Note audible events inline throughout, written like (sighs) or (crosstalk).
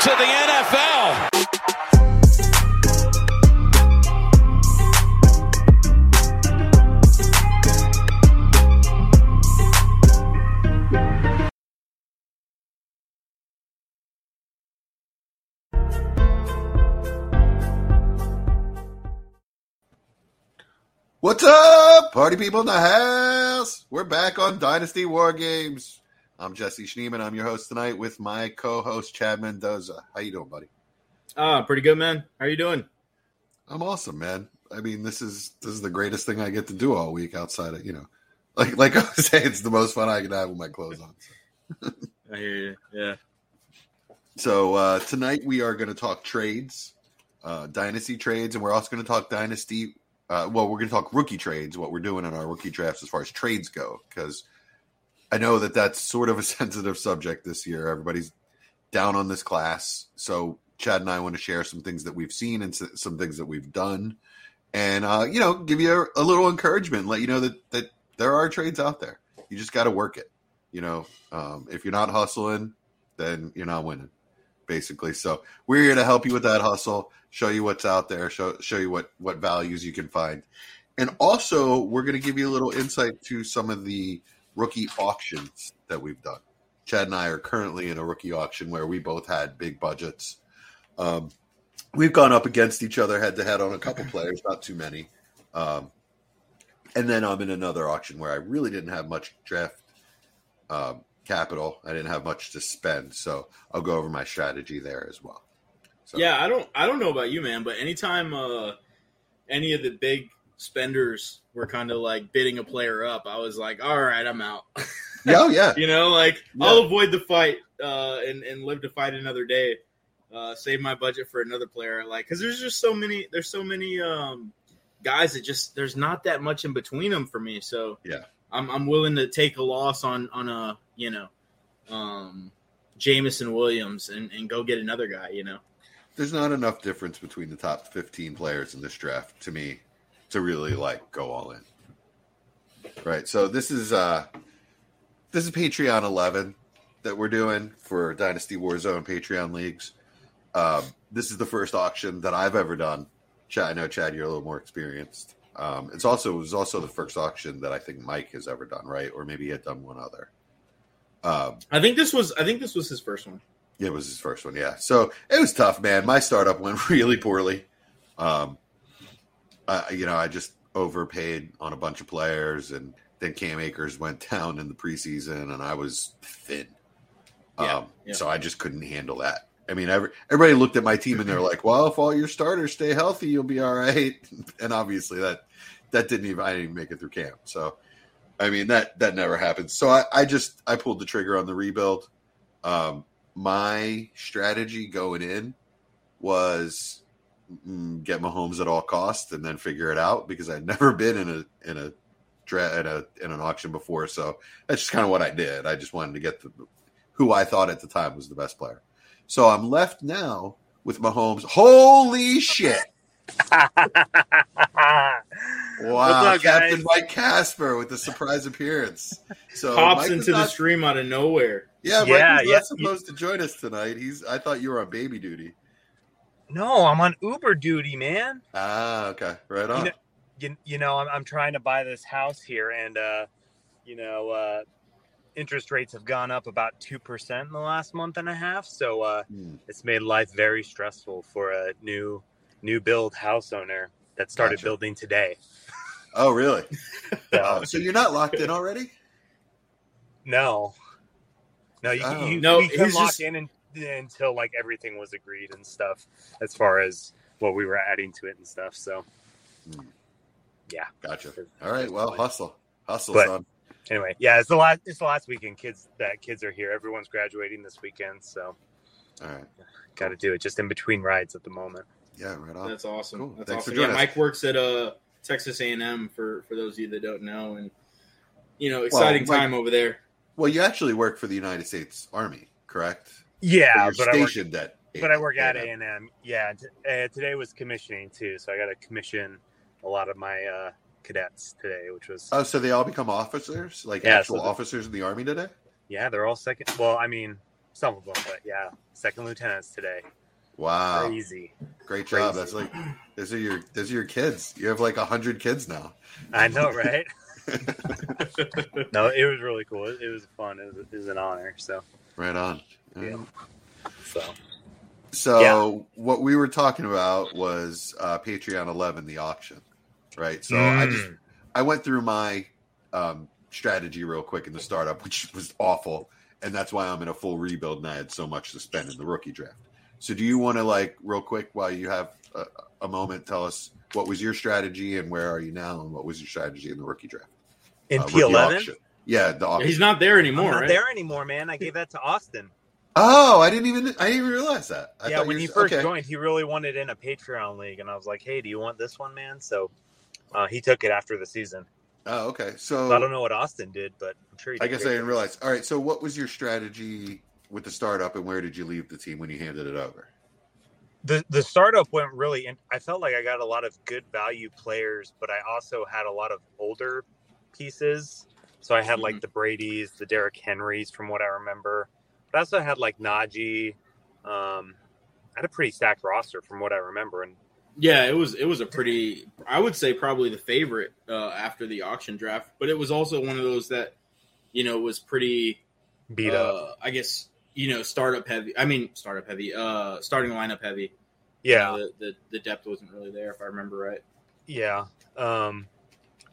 to the NFL. What's up, party people in the house? We're back on Dynasty War Games. I'm Jesse Schneeman. I'm your host tonight with my co-host Chad Mendoza. How you doing, buddy? Ah, pretty good, man. How are you doing? I'm awesome, man. I mean, this is this is the greatest thing I get to do all week outside of you know, like like (laughs) I was saying, it's the most fun I can have with my clothes on. (laughs) I hear you. Yeah. So uh, tonight we are going to talk trades, uh, dynasty trades, and we're also going to talk dynasty. Uh, well, we're going to talk rookie trades, what we're doing in our rookie drafts as far as trades go, because I know that that's sort of a (laughs) sensitive subject this year. Everybody's down on this class, so Chad and I want to share some things that we've seen and some things that we've done, and uh, you know, give you a, a little encouragement, let you know that that there are trades out there. You just got to work it. You know, um, if you're not hustling, then you're not winning basically. So we're here to help you with that hustle, show you what's out there, show show you what what values you can find, and also we're going to give you a little insight to some of the rookie auctions that we've done. Chad and I are currently in a rookie auction where we both had big budgets. Um, we've gone up against each other head to head on a couple players, not too many. Um, and then I'm in another auction where I really didn't have much draft um, capital. I didn't have much to spend, so I'll go over my strategy there as well. So, Yeah, I don't I don't know about you, man, but anytime uh any of the big spenders were kind of like bidding a player up, I was like, all right, I'm out. yeah, oh, yeah, (laughs) you know, like Yeah. I'll avoid the fight uh and, and live to fight another day. Uh save my budget for another player. Like cuz there's just so many there's so many um guys that just there's not that much in between them for me. So Yeah. I'm I'm willing to take a loss on on a, you know, um Jameson Williams and, and go get another guy, you know. There's not enough difference between the top 15 players in this draft to me to really like go all in. Right. So this is uh this is Patreon 11 that we're doing for Dynasty Warzone Patreon leagues. Um, this is the first auction that I've ever done. Chad, I know Chad, you're a little more experienced. Um, it's also it was also the first auction that I think Mike has ever done, right? Or maybe he had done one other. Um, I think this was I think this was his first one. Yeah, it was his first one, yeah. So it was tough, man. My startup went (laughs) really poorly. Um, I, you know, I just overpaid on a bunch of players, and then Cam Akers went (laughs) down in the preseason, and I was thin. Yeah, um, yeah. So I just couldn't handle that. I mean, every, everybody looked at my team and they're like, "Well, if all your starters stay healthy, you'll be all right." (laughs) And obviously, that that didn't even I didn't even make it through camp. So, I mean that that never happened. So I, I just I pulled the trigger on the rebuild. Um, my strategy going in was Mm, get Mahomes at all costs and then figure it out because I'd never (laughs) been in a in a in a in an auction before. So that's just kind of what I did. I just wanted to get the who I thought at the time was the best player. So I'm left now with Mahomes. Holy shit! (laughs) Wow, up, Captain guys? Mike Casper with the surprise appearance. So Pops Mike was into the stream out of nowhere. Yeah, Mike Yeah, not supposed to join us tonight. He's. I thought you were on baby duty. No, I'm on Uber duty, man. Ah, okay, right on. know- You, you know, I'm, I'm trying to buy this house here, and uh, you know, uh, interest rates have gone up about two percent in the last month and a half. So uh, Hmm. it's made life very stressful for a new new build house owner that started Gotcha. building today. Oh, really? (laughs) So, Oh, so you're not locked in already? no, no, you, Oh. you, No, we couldn't he's lock just- in un- until like everything was agreed and stuff, as far as what we were adding to it and stuff. So yeah. Gotcha. All right. Well, hustle, hustle, But- son. anyway, yeah, it's the last it's the last weekend. Kids that kids are here. Everyone's graduating this weekend, so All right. got to do it just in between rides at the moment. Yeah, right on. That's awesome. Cool. That's Thanks for awesome. Yeah, joining us. Mike works at uh, Texas A&M for for those of you that don't know, and you know, exciting Mike- time over there. Well, you actually work for the United States Army, correct? Yeah, But you're I work, stationed at. but I work at A A&M. and M. Yeah, t- uh, today was commissioning too, so I got to commission a lot of my uh, cadets today, which was Oh, so they all become officers, like Yeah, actual so the- officers in the army today? yeah, they're all second. Well, I mean, some of them, but yeah, second lieutenants today. Wow, Crazy. great job. Crazy. That's like those are your those are your kids. You have like a hundred kids now. I know, right? (laughs) (laughs) no, it was really cool. It, it was fun. It was, it was an honor. So, Right on. Yeah. so So Yeah. what we were talking about was uh, Patreon 11, the auction, right? So I just Mm. I went through my um, strategy real quick in the startup, which was awful, and that's why I'm in a full rebuild and I had so much to spend in the rookie draft. So do you want to like real quick while you have a, a moment, tell us what was your strategy and where are you now, and what was your strategy in the rookie draft? in Uh, P11, auction. Yeah, the auction. He's not there anymore, I'm not right? there anymore, man. I gave that to Austin. Oh, I didn't even I didn't even realize that. I yeah, when he first okay. joined, he really wanted in a Patreon league, and I was like, "Hey, do you want this one, man?" So uh, he took it after the season. Oh, okay. So I don't know what Austin did, but I'm sure he. Did I guess I didn't things. realize. All right, so what was your strategy with the startup, and where did you leave the team when you handed it over? the the startup went really. In, I felt like I got a lot of good value players, but I also had a lot of older pieces. So I had like the Brady's, the Derrick Henrys, from what I remember. But I also had like Najee. Um, I had a pretty stacked roster from what I remember, and Yeah, it was it was a pretty I would say probably the favorite uh, after the auction draft, but it was also one of those that you know was pretty beat uh, up. I guess you know startup heavy. I mean startup heavy. Uh, starting lineup heavy. Yeah, You know, the, the the depth wasn't really there if I remember right. Yeah. Um,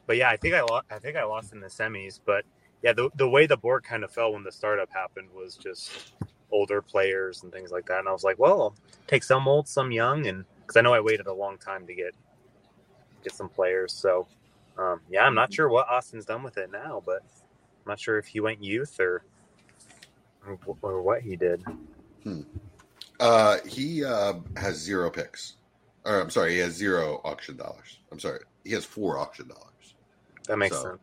but yeah, I think I lost. I think I lost in the semis. But yeah, the the way the board kind of fell when the startup happened was just older players and things like that. And I was like, well, I'll take some old, some young, and because I know I waited a long time to get get some players. So um, yeah, I'm not sure what Austin's done with it now, but I'm not sure if he went youth or or, or what he did. Uh, he uh, has zero picks. Or I'm sorry, he has zero auction dollars. I'm sorry, he has four auction dollars. That makes So, sense.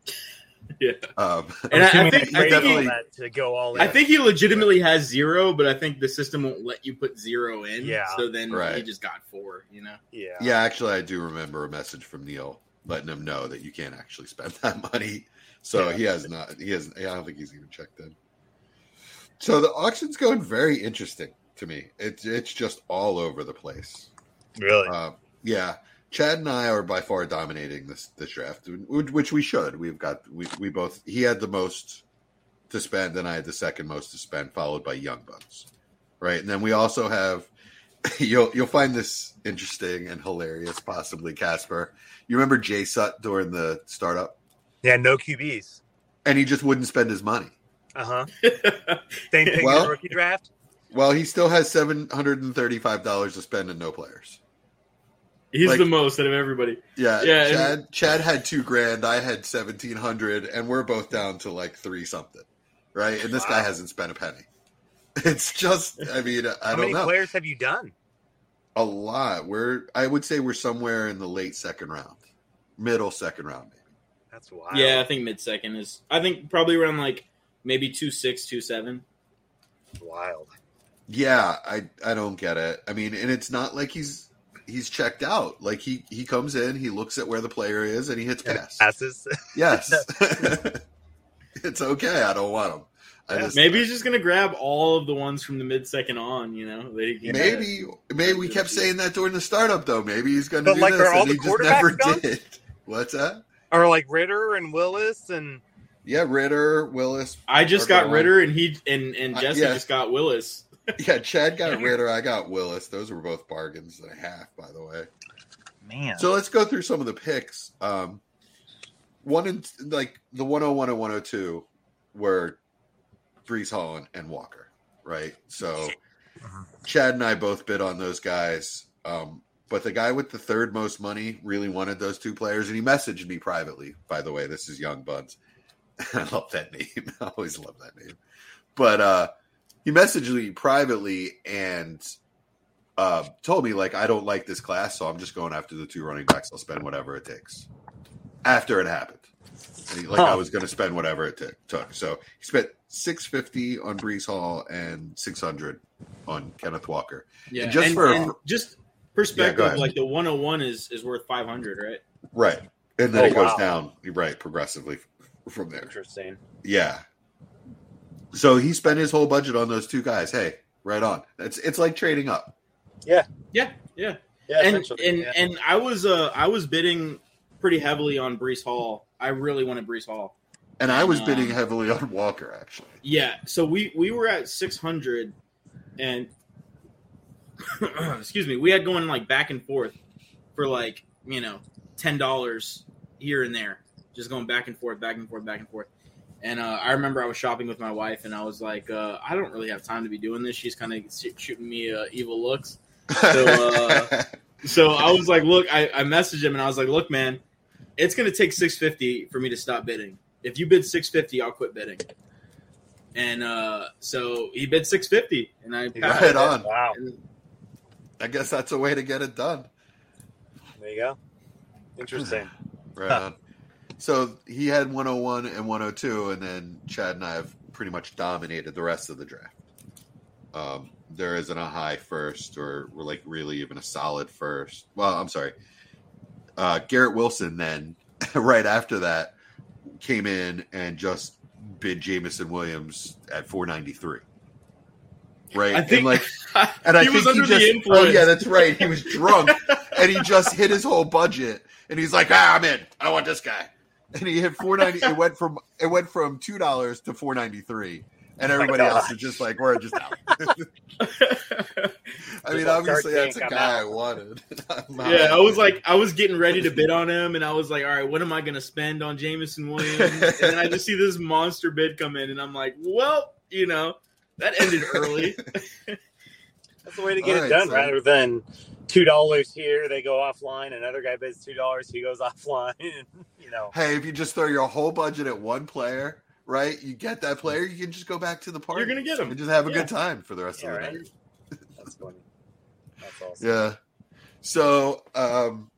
Yeah, Um, and I, I think I think, he, all that to go all in. I think he legitimately has zero, but I think the system won't let you put zero in. Yeah. So then right. he just got four. You know. yeah. yeah, actually, I do remember a message from Neil letting him know that you can't actually spend (laughs) that money. So Yeah. he has not. He has. I don't think he's even checked in. So the auction's going very interesting to me. It's it's just all over the place. Really. Uh, yeah, Chad and I are by far dominating this this draft, which which we should. We've got we we both. He had the most to spend, and I had the second most to spend, followed by Young Bucks. Right, and then we also have. (laughs) You'll you'll find this interesting and hilarious, possibly Casper. You remember Jay Sut during the startup, yeah. No QBs. and he just wouldn't spend his money. Uh huh. (laughs) Same thing in Well- the rookie draft. Well, he still has seven hundred and thirty five dollars to spend and no players. He's Like- the most out of everybody. Yeah, Yeah, and- Chad. Chad had two grand. I had seventeen hundred, and we're both down to like three something, right? And this guy hasn't spent a penny. (laughs) It's just, I mean, I How don't many know. players have you done? A lot. We're, I would say, we're somewhere in the late second round, middle second round, maybe. That's wild. Yeah, I think mid second is. I think probably around like maybe two six, two seven. wild. Yeah, I, I don't get it. I mean, and it's not like he's he's checked out. Like he he comes in, he looks at where the player is, and he hits And pass. Passes. (laughs) Yes, (laughs) it's okay. I don't want him. I Yeah, just, Maybe he's just gonna grab all of the ones from the mid second on. You know, that he can get. Maybe, maybe we kept saying that during the startup, though. Maybe he's going to But, do like, this, are all and he just never quarterbacks gone? did. (laughs) What's that? or like Ridder and Willis and Yeah, Ridder, Willis. I just got gone. Ridder, and he and and Uh, Jesse yeah. just got Willis. (laughs) Yeah, Chad got Ridder. I got Willis. Those were both bargains and a half, by the way. man. So let's go through some of the picks. Um, one in like the 101 and 102 were Breece Hall and, and Walker, right? So Mhm. Chad and I both bid on those guys. Um, but the guy with the third most money really wanted those two players, and he messaged me privately. By the way, this is Young Buds. (laughs) I love that name. (laughs) I always love that name. But uh, he messaged me privately and uh, told me like I don't like this class, so I'm just going after the two running backs. I'll spend whatever it takes. After it happened, and he, like I was going to spend whatever it t- took. So he spent six fifty on Breece Hall and six hundred on Kenneth Walker. Yeah, And just and, for- and just perspective, ahead. like the one hundred one is is worth five hundred, right? Right, and then Oh, it goes wow. down right progressively from there. Interesting. Yeah. So he spent his whole budget on those two guys. Hey, right on. It's it's like trading up. Yeah, yeah, yeah. Yeah, And and yeah. and I was uh I was bidding pretty heavily on Breece Hall. I really wanted Breece Hall. And I was Um, bidding heavily on Walker actually. Yeah, so we we were at 600 and (clears throat) excuse me, we had going like back and forth for like, you know, $10 here and there. Just going back and forth, back and forth, back and forth. And uh, I remember I was shopping with my wife, and I was like, uh, "I don't really have time to be doing this." She's kind of shooting me uh, evil looks, So, uh, (laughs) so I was like, "Look," I, I messaged him, and I was like, "Look, man, it's gonna take six fifty for me to stop bidding. If you bid six fifty, I'll quit bidding." And uh, so he bid six fifty, and I passed Right it. on. wow, I guess that's a way to get it done. there you go. Interesting. (laughs) Right on. So he had 101 and 102, and then Chad and I have pretty much dominated the rest of the draft. Um, there isn't a high first, or like really even a solid first. Well, I'm sorry. Uh, Garrett Wilson then, (laughs) right after that, came in and just bid Jameson Williams at 493. Right, I think and like (laughs) and I he was think under he just, the influence. Oh yeah, that's right. He was drunk, and he just hit his whole budget, and he's like, "Ah, I'm in. I want this guy." (laughs) And he hit four ninety. It went from it went from two dollars to four ninety three, and Oh everybody else is just like, "We're just out." (laughs) (laughs) I mean, obviously, that's a guy I wanted. Yeah, I was like, I was getting ready to bid on him, and I was like, all right, what am I going to spend on Jameson Williams? And then I just see this monster bid come in, and I'm like, well, you know, that ended early. That's the way to get All it right, done, so- rather than two dollars here, they go offline. Another guy bids two dollars, he goes (laughs) offline. you know, hey, if you just throw your whole budget at one player, right? You get that player, you can just go back to the party. You're going to get him. and just have a Yeah. good time for the rest Yeah, of the right. night. that's funny. That's (laughs) awesome. Yeah. So, um,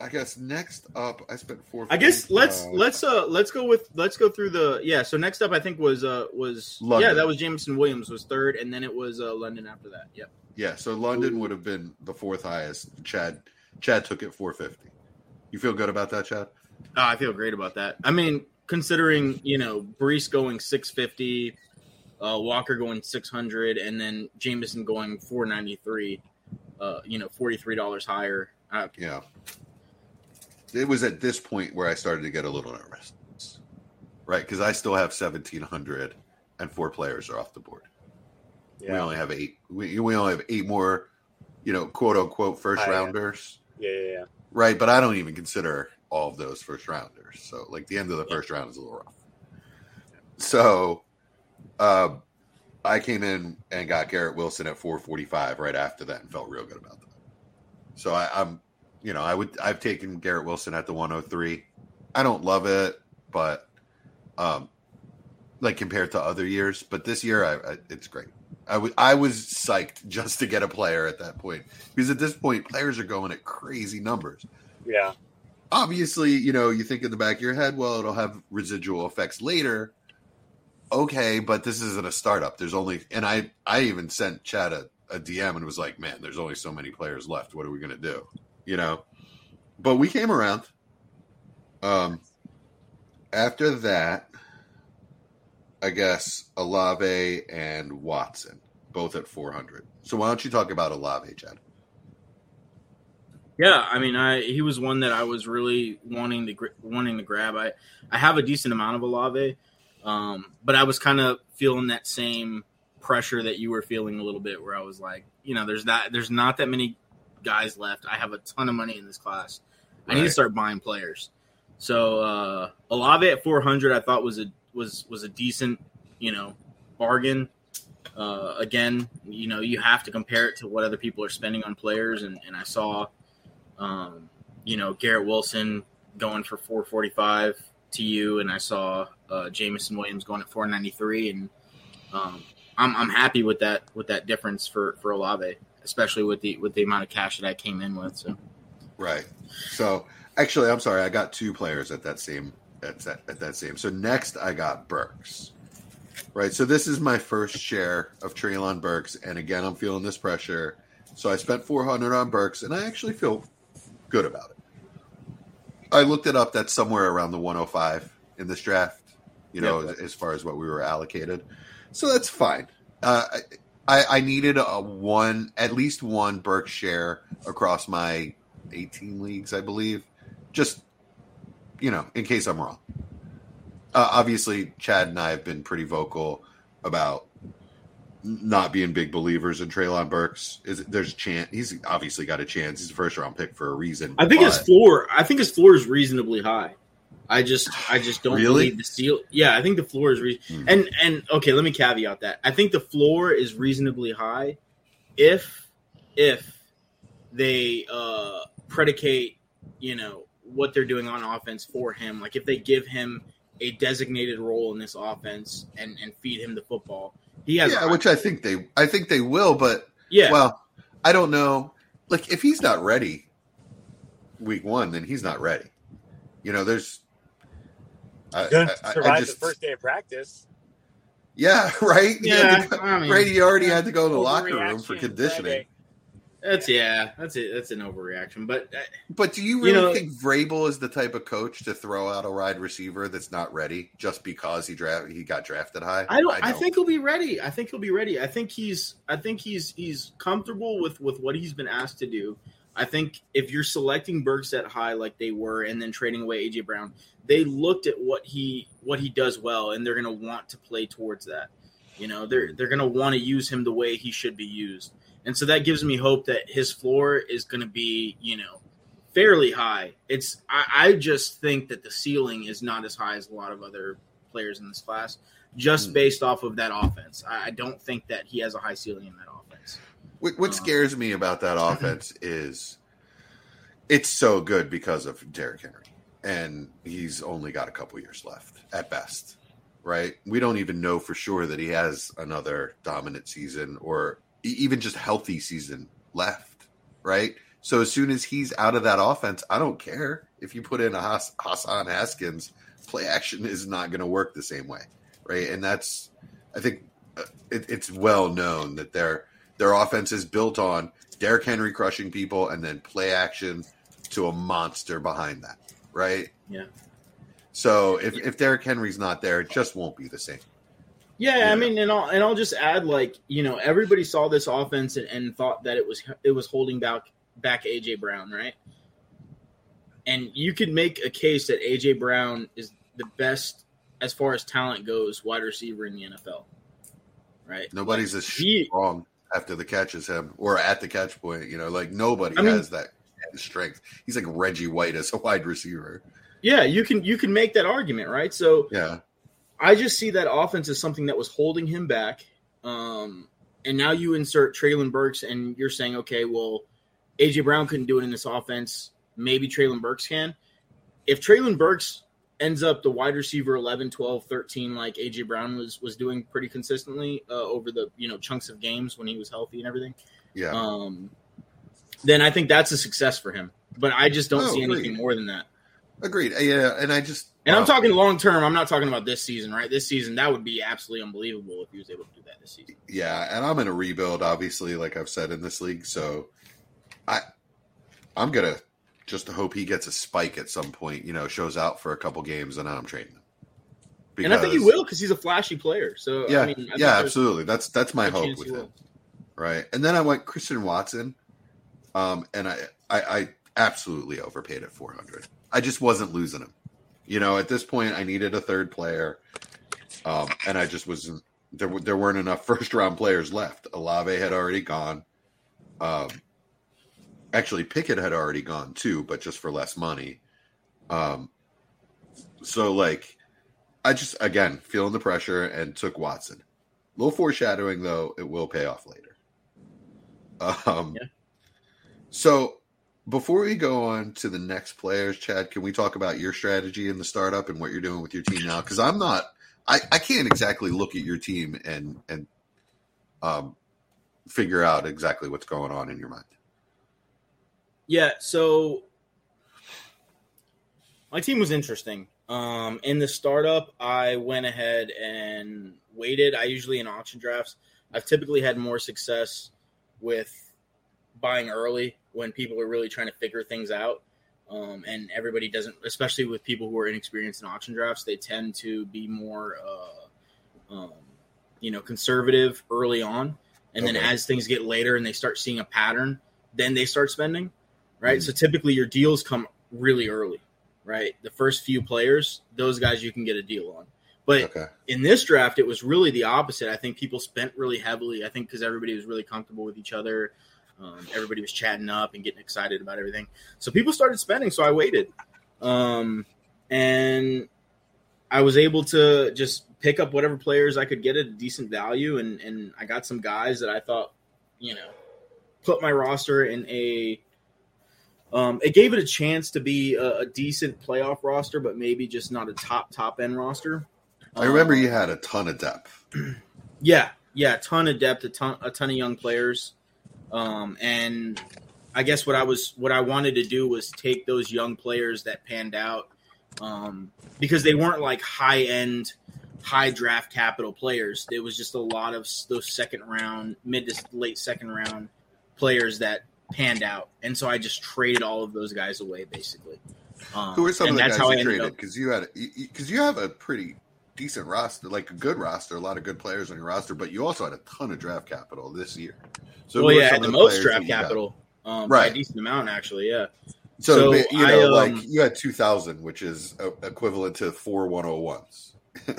I guess next up, I spent four. I guess let's uh, let's uh let's go with let's go through the yeah. So next up, I think was uh was London. yeah that was Jameson Williams was third, and then it was uh, London after that. Yep. Yeah. So London would have been the fourth highest. Chad, Chad took it four fifty. You feel good about that, Chad? Oh, I feel great about that. I mean, considering you know Breece going six fifty, uh, Walker going six hundred, and then Jameson going four ninety three. Uh, you know, forty three dollars higher. Uh, Yeah. It was at this point where I started to get a little nervous, right? Because I still have seventeen hundred, and four players are off the board. We only have eight. We, we only have eight more, you know, quote unquote first yeah. rounders. yeah, yeah, yeah. Right, but I don't even consider all of those first rounders. So, like the end of the Yeah. first round is a little rough. So, uh, I came in and got Garrett Wilson at 445 right after that and felt real good about that. So I, I'm, you know, I would I've taken Garrett Wilson at the 103. I don't love it, but um, like compared to other years, but this year I, I it's great. I wa- I was psyched (laughs) just to get a player at that point because at this point players are going at crazy numbers Yeah, obviously, you know, you think in the back of your head, well, it'll have residual effects later. Okay, but this isn't a startup. There's only, and I, I even sent Chad a, a DM and was like, man, there's only so many players left. What are we going to do? You know, but we came around. Um, after that, I guess Olave and Watson, both at 400. So why don't you talk about Olave, Chad? Yeah, I mean, I he was one that I was really wanting to wanting to grab. I I have a decent amount of Olave, um, but I was kind of feeling that same pressure that you were feeling a little bit, where I was like, you know, there's that there's not that many guys left. I have a ton of money in this class. I need to start buying players. So uh, Olave at 400, I thought was a was was a decent, you know, bargain. Uh, again, you know, you have to compare it to what other people are spending on players, and, and I saw um, you know, Garrett Wilson going for 445 to you, and I saw uh, Jameson Williams going at 493, and um, I'm, I'm happy with that with that difference for for Olave, especially with the with the amount of cash that I came in with. So Right. So actually, I'm sorry. I got two players at that same at that at that same. So next, I got Burks. Right. So this is my first share of Treylon Burks, and again, I'm feeling this pressure. So I spent 400 on Burks, and I actually feel good about it. I looked it up. That's somewhere around the 105 in this draft. you know, as, as, far as what we were allocated. So that's fine. Uh, I, I needed a one, at least one Burks share across my 18 leagues, I believe. Just, you know, in case I'm wrong. Uh, obviously, Chad and I have been pretty vocal about not being big believers in Treylon Burks. Is there's a chance he's obviously got a chance. He's a first round pick for a reason. I think but... his floor. I think his floor is reasonably high. I just I just don't really? believe the seal. Yeah, I think the floor is re- mm. and and okay. Let me caveat that. I think the floor is reasonably high if if they uh predicate you know what they're doing on offense for him. Like if they give him a designated role in this offense and and feed him the football. He has yeah, which I think they I think they will, but yeah, well, I don't know. Like if he's not ready week one, then he's not ready. You know, there's I, going to survive just, the first day of practice. Yeah, (laughs) right. Yeah, go, I mean, Brady already had to go to the locker room for conditioning. Friday. That's yeah, that's it. That's an overreaction. But uh, but do you really you know, think Vrabel is the type of coach to throw out a wide receiver that's not ready just because he draft he got drafted high? I don't. I, don't. I think he'll be ready. I think he'll be ready. I think he's. I think he's he's comfortable with with what he's been asked to do. I think if you're selecting Burks at high like they were, and then trading away AJ Brown, they looked at what he what he does well, and they're going to want to play towards that. You know, they're they're going to want to use him the way he should be used. And so that gives me hope that his floor is going to be, you know, fairly high. It's I, I, just think that the ceiling is not as high as a lot of other players in this class, just mm. based off of that offense. I, I, don't think that he has a high ceiling in that offense. What, what um, scares me about that (laughs) offense is it's so good because of Derrick Henry, and he's only got a couple years left at best. Right? We don't even know for sure that he has another dominant season or even just healthy season left, right? So as soon as he's out of that offense, I don't care if you put in a Hass- Hassan Haskins. Play action is not going to work the same way, right? And that's, I think, uh, it, it's well known that their their offense is built on Derrick Henry crushing people and then play action to a monster behind that, right? Yeah. So if if Derrick Henry's not there, it just won't be the same. Yeah, yeah, I mean, and I'll and I'll just add, like you know, everybody saw this offense and, and thought that it was it was holding back back AJ Brown, right? And you could make a case that AJ Brown is the best as far as talent goes, wide receiver in the NFL, right? Nobody's like, as strong after the catch as him, or at the catch point. You know, like nobody I mean, has that strength. He's like Reggie White as a wide receiver. Yeah, you can you can make that argument, right? So yeah, I just see that offense as something that was holding him back. Um, and now you insert Treylon Burks, and you're saying, okay, well, AJ Brown couldn't do it in this offense. Maybe Treylon Burks can. If Treylon Burks ends up the wide receiver 11, 12, 13, like AJ Brown was was doing pretty consistently uh, over the you know chunks of games when he was healthy and everything. Yeah. Um, then I think that's a success for him. But I just don't see anything more than that. Agreed. Yeah, and I just and I'm talking long term. I'm not talking about this season, right? This season, that would be absolutely unbelievable if he was able to do that this season. Yeah, and I'm in a rebuild, obviously, like I've said in this league. So, I, I'm gonna just hope he gets a spike at some point. You know, shows out for a couple games, and I'm trading him. Because, and I think he will because he's a flashy player. So yeah, I mean, I yeah, absolutely. That's that's my hope with him. Right, and then I went Christian Watson, um, and I I, I absolutely overpaid at 400. I just wasn't losing him. You know, at this point, I needed a third player, um, and I just wasn't. There, there weren't enough (laughs) first round players left. Olave had already gone. Um, actually, Pickett had already gone too, but just for less money. Um, so like, I just again feeling the pressure and took Watson. A little foreshadowing though, it will pay off later. Um, yeah. So before we go on to the next players, Chad, can we talk about your strategy in the startup and what you're doing with your team now? Because I'm not, I, I can't exactly look at your team and and um, figure out exactly what's going on in your mind. Yeah, so my team was interesting. Um, in the startup, I went ahead and waited. I usually in auction drafts, I've typically had more success with buying early when people are really trying to figure things out. Um, and everybody doesn't, especially with people who are inexperienced in auction drafts, they tend to be more, uh, um, you know, conservative early on, and then as things get later and they start seeing a pattern, then they start spending, right? Mhm. So typically your deals come really early, right? The first few players, those guys you can get a deal on, but Okay. in this draft, it was really the opposite. I think people spent really heavily. I think because everybody was really comfortable with each other. Um, everybody was chatting up and getting excited about everything. So people started spending. So I waited. Um, and I was able to just pick up whatever players I could get at a decent value. And, and I got some guys that I thought, you know, put my roster in a. Um, it gave it a chance to be a, a decent playoff roster, but maybe just not a top top end roster. I remember Um, you had a ton of depth. (clears throat) yeah, yeah, a ton of depth, a ton, a ton of young players, um, and I guess what I was, what I wanted to do was take those young players that panned out, um, because they weren't like high end, high draft capital players. It was just a lot of those second round, mid to late second round players that panned out, and so I just traded all of those guys away, basically. Um, Who were some of the guys how I you traded? Because you had because you have a pretty decent roster, like a good roster, a lot of good players on your roster, but you also had a ton of draft capital this year. So well, yeah, of the most draft that you got? capital, um, by Right. a decent amount, actually. Yeah. So, So you I, know, um, like you had two thousand, which is equivalent to four one hundred ones. (laughs)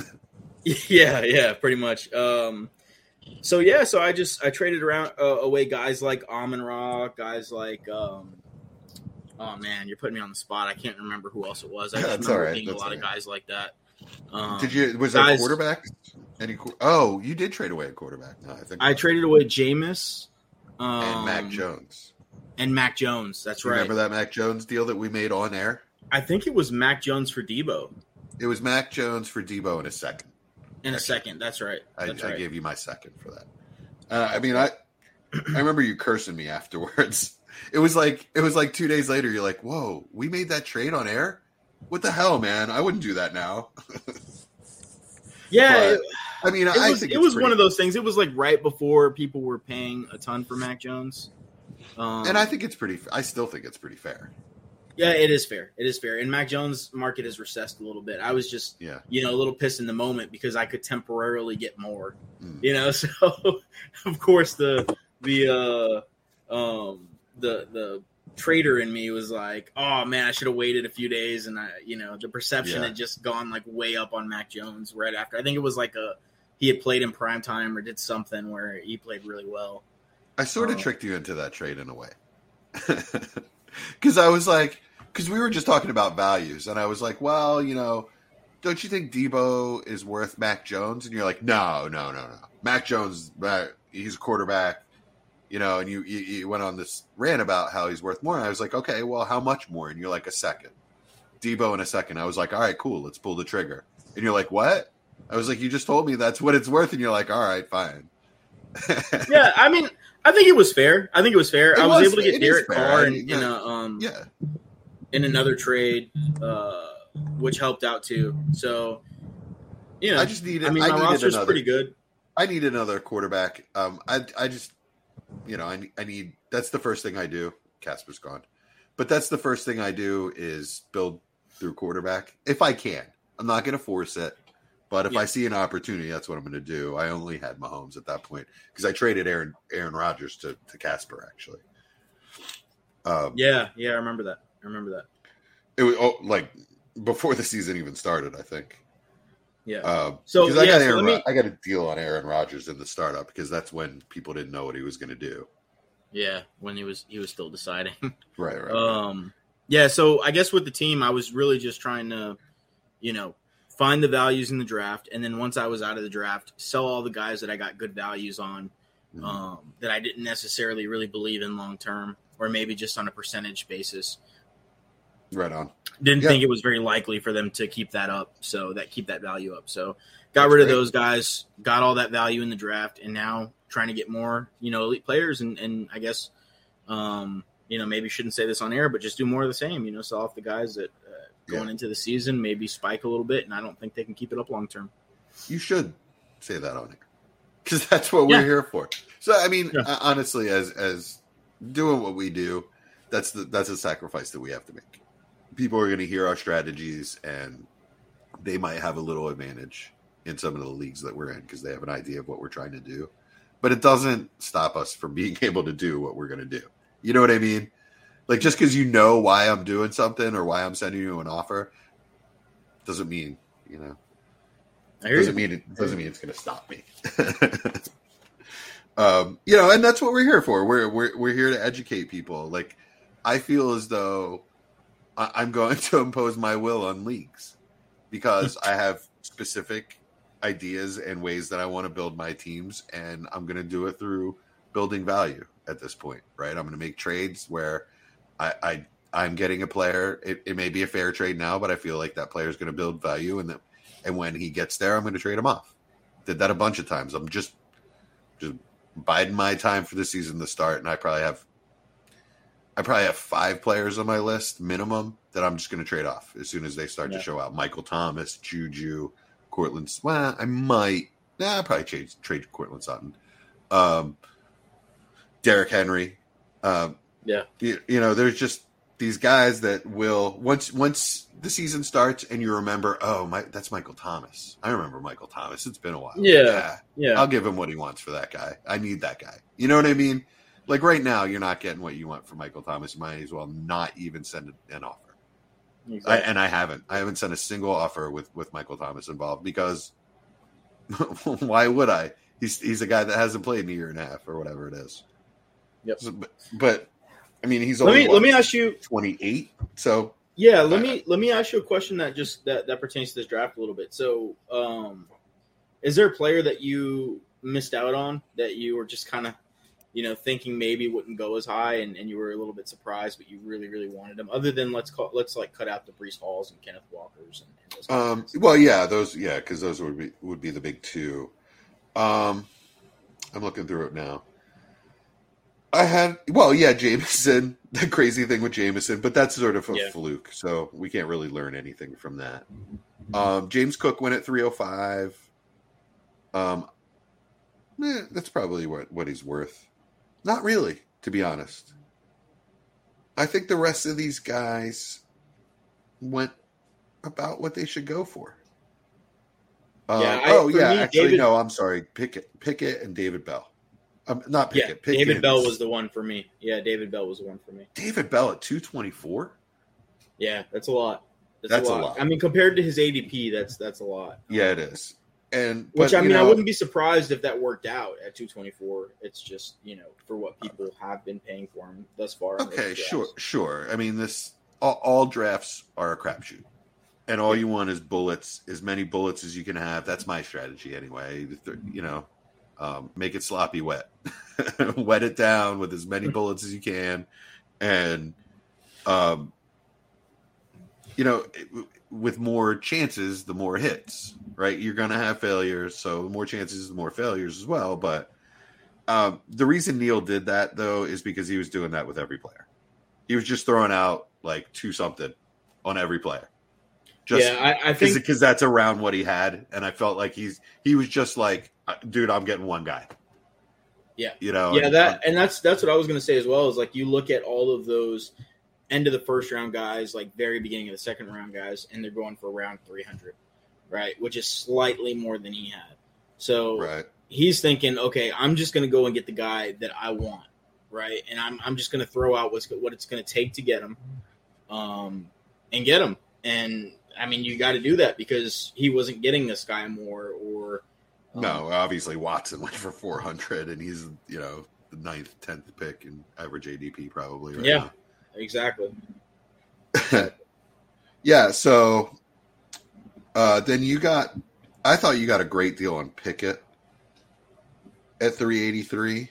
Yeah, yeah, pretty much. Um, so yeah, so I just I traded around uh, away guys like Amon Ra, guys like um, oh man, you're putting me on the spot. I can't remember who else it was. I (laughs) just That's remember all right, being a that's lot of guys like that. Um, Did you? Was there guys- quarterback? Any? Oh, you did trade away a quarterback. No, I think I traded away Jameis um, and Mac Jones. and Mac Jones. That's right. Remember that Mac Jones deal that we made on air? I think it was Mac Jones for Debo It was Mac Jones for Debo in a second. in a second. That's right. I, That's I right. gave you my second for that. Uh, I mean, I I remember you cursing me afterwards. (laughs) It was like it was like two days later. You're like, "Whoa, we made that trade on air? What the hell, man? I wouldn't do that now." (laughs) yeah, But, I mean, it I was think it was one of those things. It was like right before people were paying a ton for Mac Jones. Um, and I think it's pretty. I still think it's pretty fair. Yeah, it is fair. It is fair. And Mac Jones' market has recessed a little bit. I was just, Yeah. you know, a little pissed in the moment because I could temporarily get more. Mm. You know, (laughs) so of course the the uh um the the trader in me was like, oh man, I should have waited a few days and I you know, the perception Yeah. had just gone like way up on Mac Jones right after. I think it was like a he had played in prime time or did something where he played really well. I sort of Oh. tricked you into that trade in a way, (laughs) because I was like, because we were just talking about values, and I was like, well, you know, don't you think Debo is worth Mac Jones? And you're like, no, no, no, no. Mac Jones, uh, he's a quarterback, you know. And you, you you went on this rant about how he's worth more. And I was like, okay, well, how much more? And you're like, a second. Debo in a second. I was like, all right, cool, let's pull the trigger. And you're like, what? I was like, you just told me that's what it's worth, and you're like, all right, fine. (laughs) Yeah, I mean, I think it was fair. I think it was fair. It I was, was- able to get Derek. Carr in, mean, in a um yeah. in another trade, uh, which helped out too. So, you know, I just needed. I mean, I my roster's another. pretty good. I need another quarterback. Um, I I just, you know, I need- I need. That's the first thing I do. Casper's gone, but that's the first thing I do is build through quarterback if I can. I'm not going to force it, but if Yeah. I see an opportunity, that's what I'm going to do. I only had Mahomes at that point because I traded Aaron Aaron Rodgers to to Casper actually. Um, Yeah, yeah, I remember that. I remember that. it was oh, like before the season even started. I think. Yeah. Um, So, I yeah, got so me- I got a deal on Aaron Rodgers in the startup because that's when people didn't know what he was going to do. yeah, when he was he was still deciding. (laughs) Right, right. Um, yeah, so I guess with the team, I was really just trying to, you know, find the values in the draft, and then once I was out of the draft, sell all the guys that I got good values on, Mhm. um, that I didn't necessarily really believe in long term, or maybe just on a percentage basis. Right on. Didn't Yeah. think it was very likely for them to keep that up, so that keep that value up. So got That's rid of great. those guys, got all that value in the draft, and now trying to get more, you know, elite players, and and I guess, um, you know, maybe shouldn't say this on air, but just do more of the same. You know, sell off the guys that uh, going Yeah. into the season maybe spike a little bit, and I don't think they can keep it up long term. You should say that on it because that's what we're here for. So, I mean, Yeah. honestly, as as doing what we do, that's the that's a sacrifice that we have to make. People are going to hear our strategies and they might have a little advantage in some of the leagues that we're in because they have an idea of what we're trying to do. But it doesn't stop us from (laughs) being able to do what we're going to do. You know what I mean? Like just because you know why I'm doing something or why I'm sending you an offer doesn't mean you know doesn't mean it doesn't mean it's going to stop me. (laughs) um, you know, and that's what we're here for. We're we're we're here to educate people. Like I feel as though I, I'm going (laughs) to impose my will on leagues because I have specific ideas and ways that I want to build my teams, and I'm going to do it through building value at this point. Right? I'm going to make trades where I. I I'm getting a player. It, it may be a fair trade now, but I feel like that player is going to build value, and and when he gets there, I'm going to trade him off. Did that a bunch of times. I'm just just biding my time for the season to start, and I probably have I probably have five players on my list minimum that I'm just going to trade off as soon as they start Yeah. to show out. Michael Thomas, Juju, Courtland. Well, I might. Nah, I'll probably trade trade Courtland Sutton. Um, Derrick Henry. Um, Yeah. you, you know, there's just these guys that will once once the season starts and you remember, oh, my, that's Michael Thomas. I remember Michael Thomas. It's been a while. Yeah. Yeah. I'll give him what he wants for that guy. I need that guy. You know what I mean? Like right now, you're not getting what you want for Michael Thomas. You might as well not even send an offer. I, and I haven't. I haven't sent a single offer with with Michael Thomas involved because (laughs) why would I? He's he's a guy that hasn't played in a year and a half or whatever it is. Yep. So, but, but I mean, he's let me what, let me ask you 28. So Yeah, let Uh, me let me ask you a question that just that that pertains to this draft a little bit. So, um, is there a player that you missed out on that you were just kind of, you know, thinking maybe wouldn't go as high, and, and you were a little bit surprised, but you really really wanted them. Other than let's call let's like cut out the Breece Halls and Kenneth Walkers and, and those. Um, well, yeah, those, yeah, because those would be would be the big two. Um, I'm looking through it now. I had, well, yeah, Jameson. (laughs) The crazy thing with Jameson, but that's sort of a Yeah. fluke, so we can't really learn anything from that. Um, James Cook went at 305. Um, eh, that's probably what what he's worth. Not really, to be honest. I think the rest of these guys went about what they should go for. Um, Yeah, I- oh yeah, me, actually David- no, I'm sorry. Pickett, Pickett, and David Bell. Um, not yeah, Pickett. David Bell was the one for me. Yeah, David Bell was the one for me. David Bell at 224. Yeah, that's a lot. That's a lot. I mean, compared to his ADP, that's that's a lot. Yeah, it is. And Which but, I mean, I wouldn't be surprised if that worked out at 224. It's just you know for what people have been paying for him thus far. Okay, sure, sure. I mean, this all, all drafts are a crapshoot, and all you want is bullets, as many bullets as you can have. That's my strategy anyway. You know, um, make it sloppy wet, (laughs) wet it down with as many bullets as you can, and um, you know, with more chances, the more hits. Right, you're going to have failures, so the more chances, the more failures as well. But um, the reason Neil did that though is because he was doing that with every player. He was just throwing out like two something on every player. Just yeah, I, I think because that's around what he had, and I felt like he's he was just like, uh, dude, I'm getting one guy. Yeah. you know. yeah and- that and that's that's what I was going to say as well. Is like you look at all of those end of the first round guys, like very beginning of the second round guys, and they're going for around 300, right? Which is slightly more than he had. So right. he's thinking, okay, I'm just going to go and get the guy that I want, right? And I'm I'm just going to throw out what's what it's going to take to get him, um, and get him. And I mean, you got to do that because he wasn't getting this guy more or um, No, obviously Watson (laughs) went for 400, and he's you know the ninth, tenth pick in average ADP probably. Right Yeah. Exactly. (laughs) yeah. So uh, then you got, I thought you got a great deal on Pickett at 383,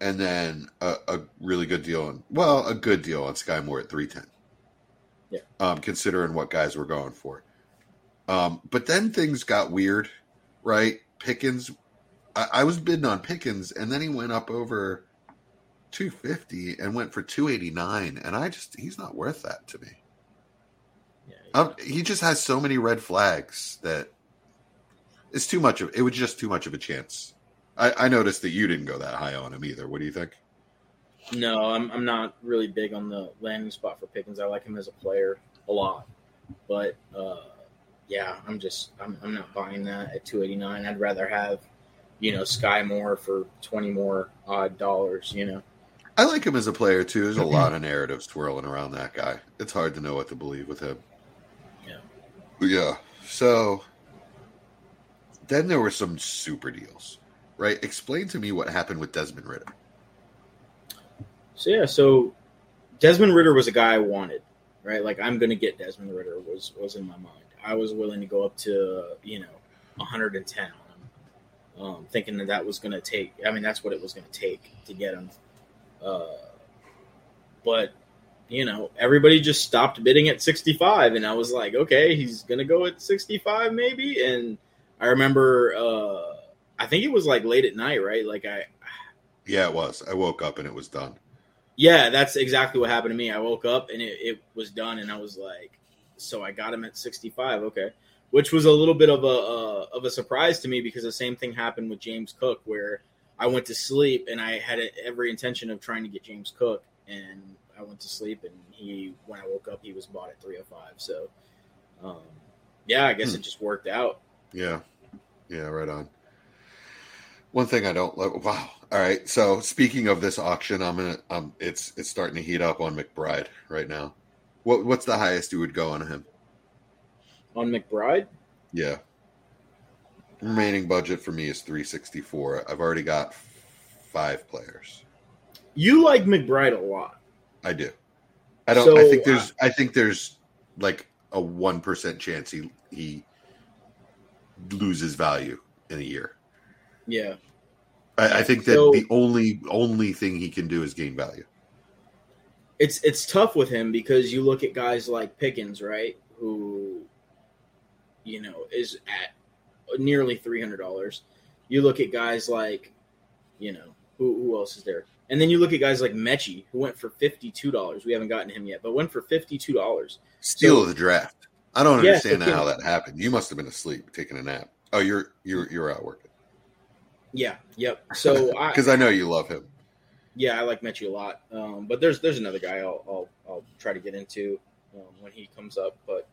and then a, a really good deal on, well, a good deal on Skyy Moore at 310. Yeah. Um, considering what guys were going for. Um, but then things got weird, right? Pickens, I, I was bidding on Pickens, and then he went up over 250 and went for 289, and I just, he's not worth that to me. Yeah, Um, he just has so many red flags that it's too much of it was just too much of a chance. I, I noticed that you didn't go that high on him either. What do you think? No, I'm I'm not really big on the landing spot for Pickens. I like him as a player a lot, but uh, yeah, I'm just I'm I'm not buying that at 289. I'd rather have you know Skyy Moore for 20 more odd dollars. You know. I like him as a player too. There's a lot of narratives swirling around that guy. It's hard to know what to believe with him. Yeah. Yeah. So then there were some super deals, right? Explain to me what happened with Desmond Ridder. So yeah, so Desmond Ridder was a guy I wanted, right? Like I'm gonna get Desmond Ridder was was in my mind. I was willing to go up to you know 110 on him, um, thinking that that was gonna take. I mean, that's what it was gonna take to get him. Uh, but you know, everybody just stopped bidding at 65, and I was like, okay, he's gonna go at 65 maybe. And I remember, uh, I think it was like late at night, right? Like I, Yeah, it was. I woke up and it was done. yeah, that's exactly what happened to me. I woke up and it, it was done, and I was like, so I got him at 65, okay, which was a little bit of a uh, of a surprise to me because the same thing happened with James Cook, where I went to sleep and I had every intention of trying to get James Cook, and I went to sleep, and he when I woke up, he was bought at 305. So, um, yeah, I guess Hmm. it just worked out. Yeah. Yeah, right on. One thing I don't like wow. All right. So speaking of this auction, I'm gonna um it's it's starting to heat up on McBride right now. What what's the highest you would go on him? On McBride, Yeah. Remaining budget for me is 364. I've already got five players. you like McBride a lot. I do. I don't I think there's uh, I think there's like a 1% chance he he loses value in a year. Yeah. I, I think that So- the only only thing he can do is gain value. it's it's tough with him because you look at guys like Pickens, right, who you know is at nearly three hundred dollars. You look at guys like, you know, who who else is there? And then you look at guys like Metchie, who went for fifty two dollars. We haven't gotten him yet, but went for fifty two dollars. Steal So- the draft. I don't Yeah, understand okay. how that happened. You must have been asleep, taking a nap. Oh, you're you're you're out working Yeah, yep. So I, (laughs) because I know you love him. yeah, I like Metchie a lot. Um, but there's there's another guy I'll I'll, I'll try to get into um, when he comes up, but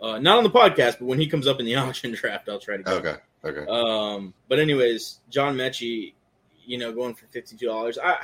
uh, not on the podcast. But when he comes up in the (laughs) auction draft, I'll try to. Get Okay, okay. Um, but anyways, John Metchie, you know, going for fifty two dollars. I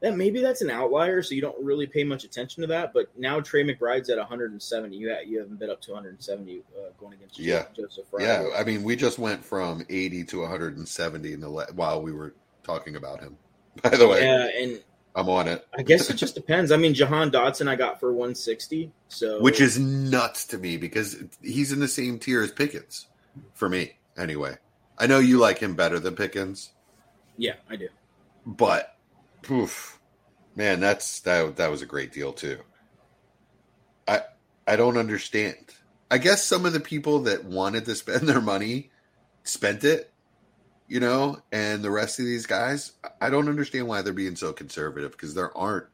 that maybe that's an outlier, so you don't really pay much attention to that. But now Trey McBride's at one hundred and seventy. You ha- you haven't bid up to one hundred and seventy uh, going against Yeah. Joseph. Friday. Yeah, I mean, we just went from 80 to 170 in the le- while we were talking about him. (laughs) By the way, yeah, and I'm on it, I guess it just depends. I mean, Jahan Dotson, I got for one sixty. So which is nuts to me because he's in the same tier as Pickens for me. Anyway, I know you like him better than Pickens, yeah, I do. but poof, man, that's that that was a great deal too. I I don't understand. I guess some of the people that wanted to spend their money spent it, you know, and the rest of these guys, I don't understand why they're being so conservative because there aren't.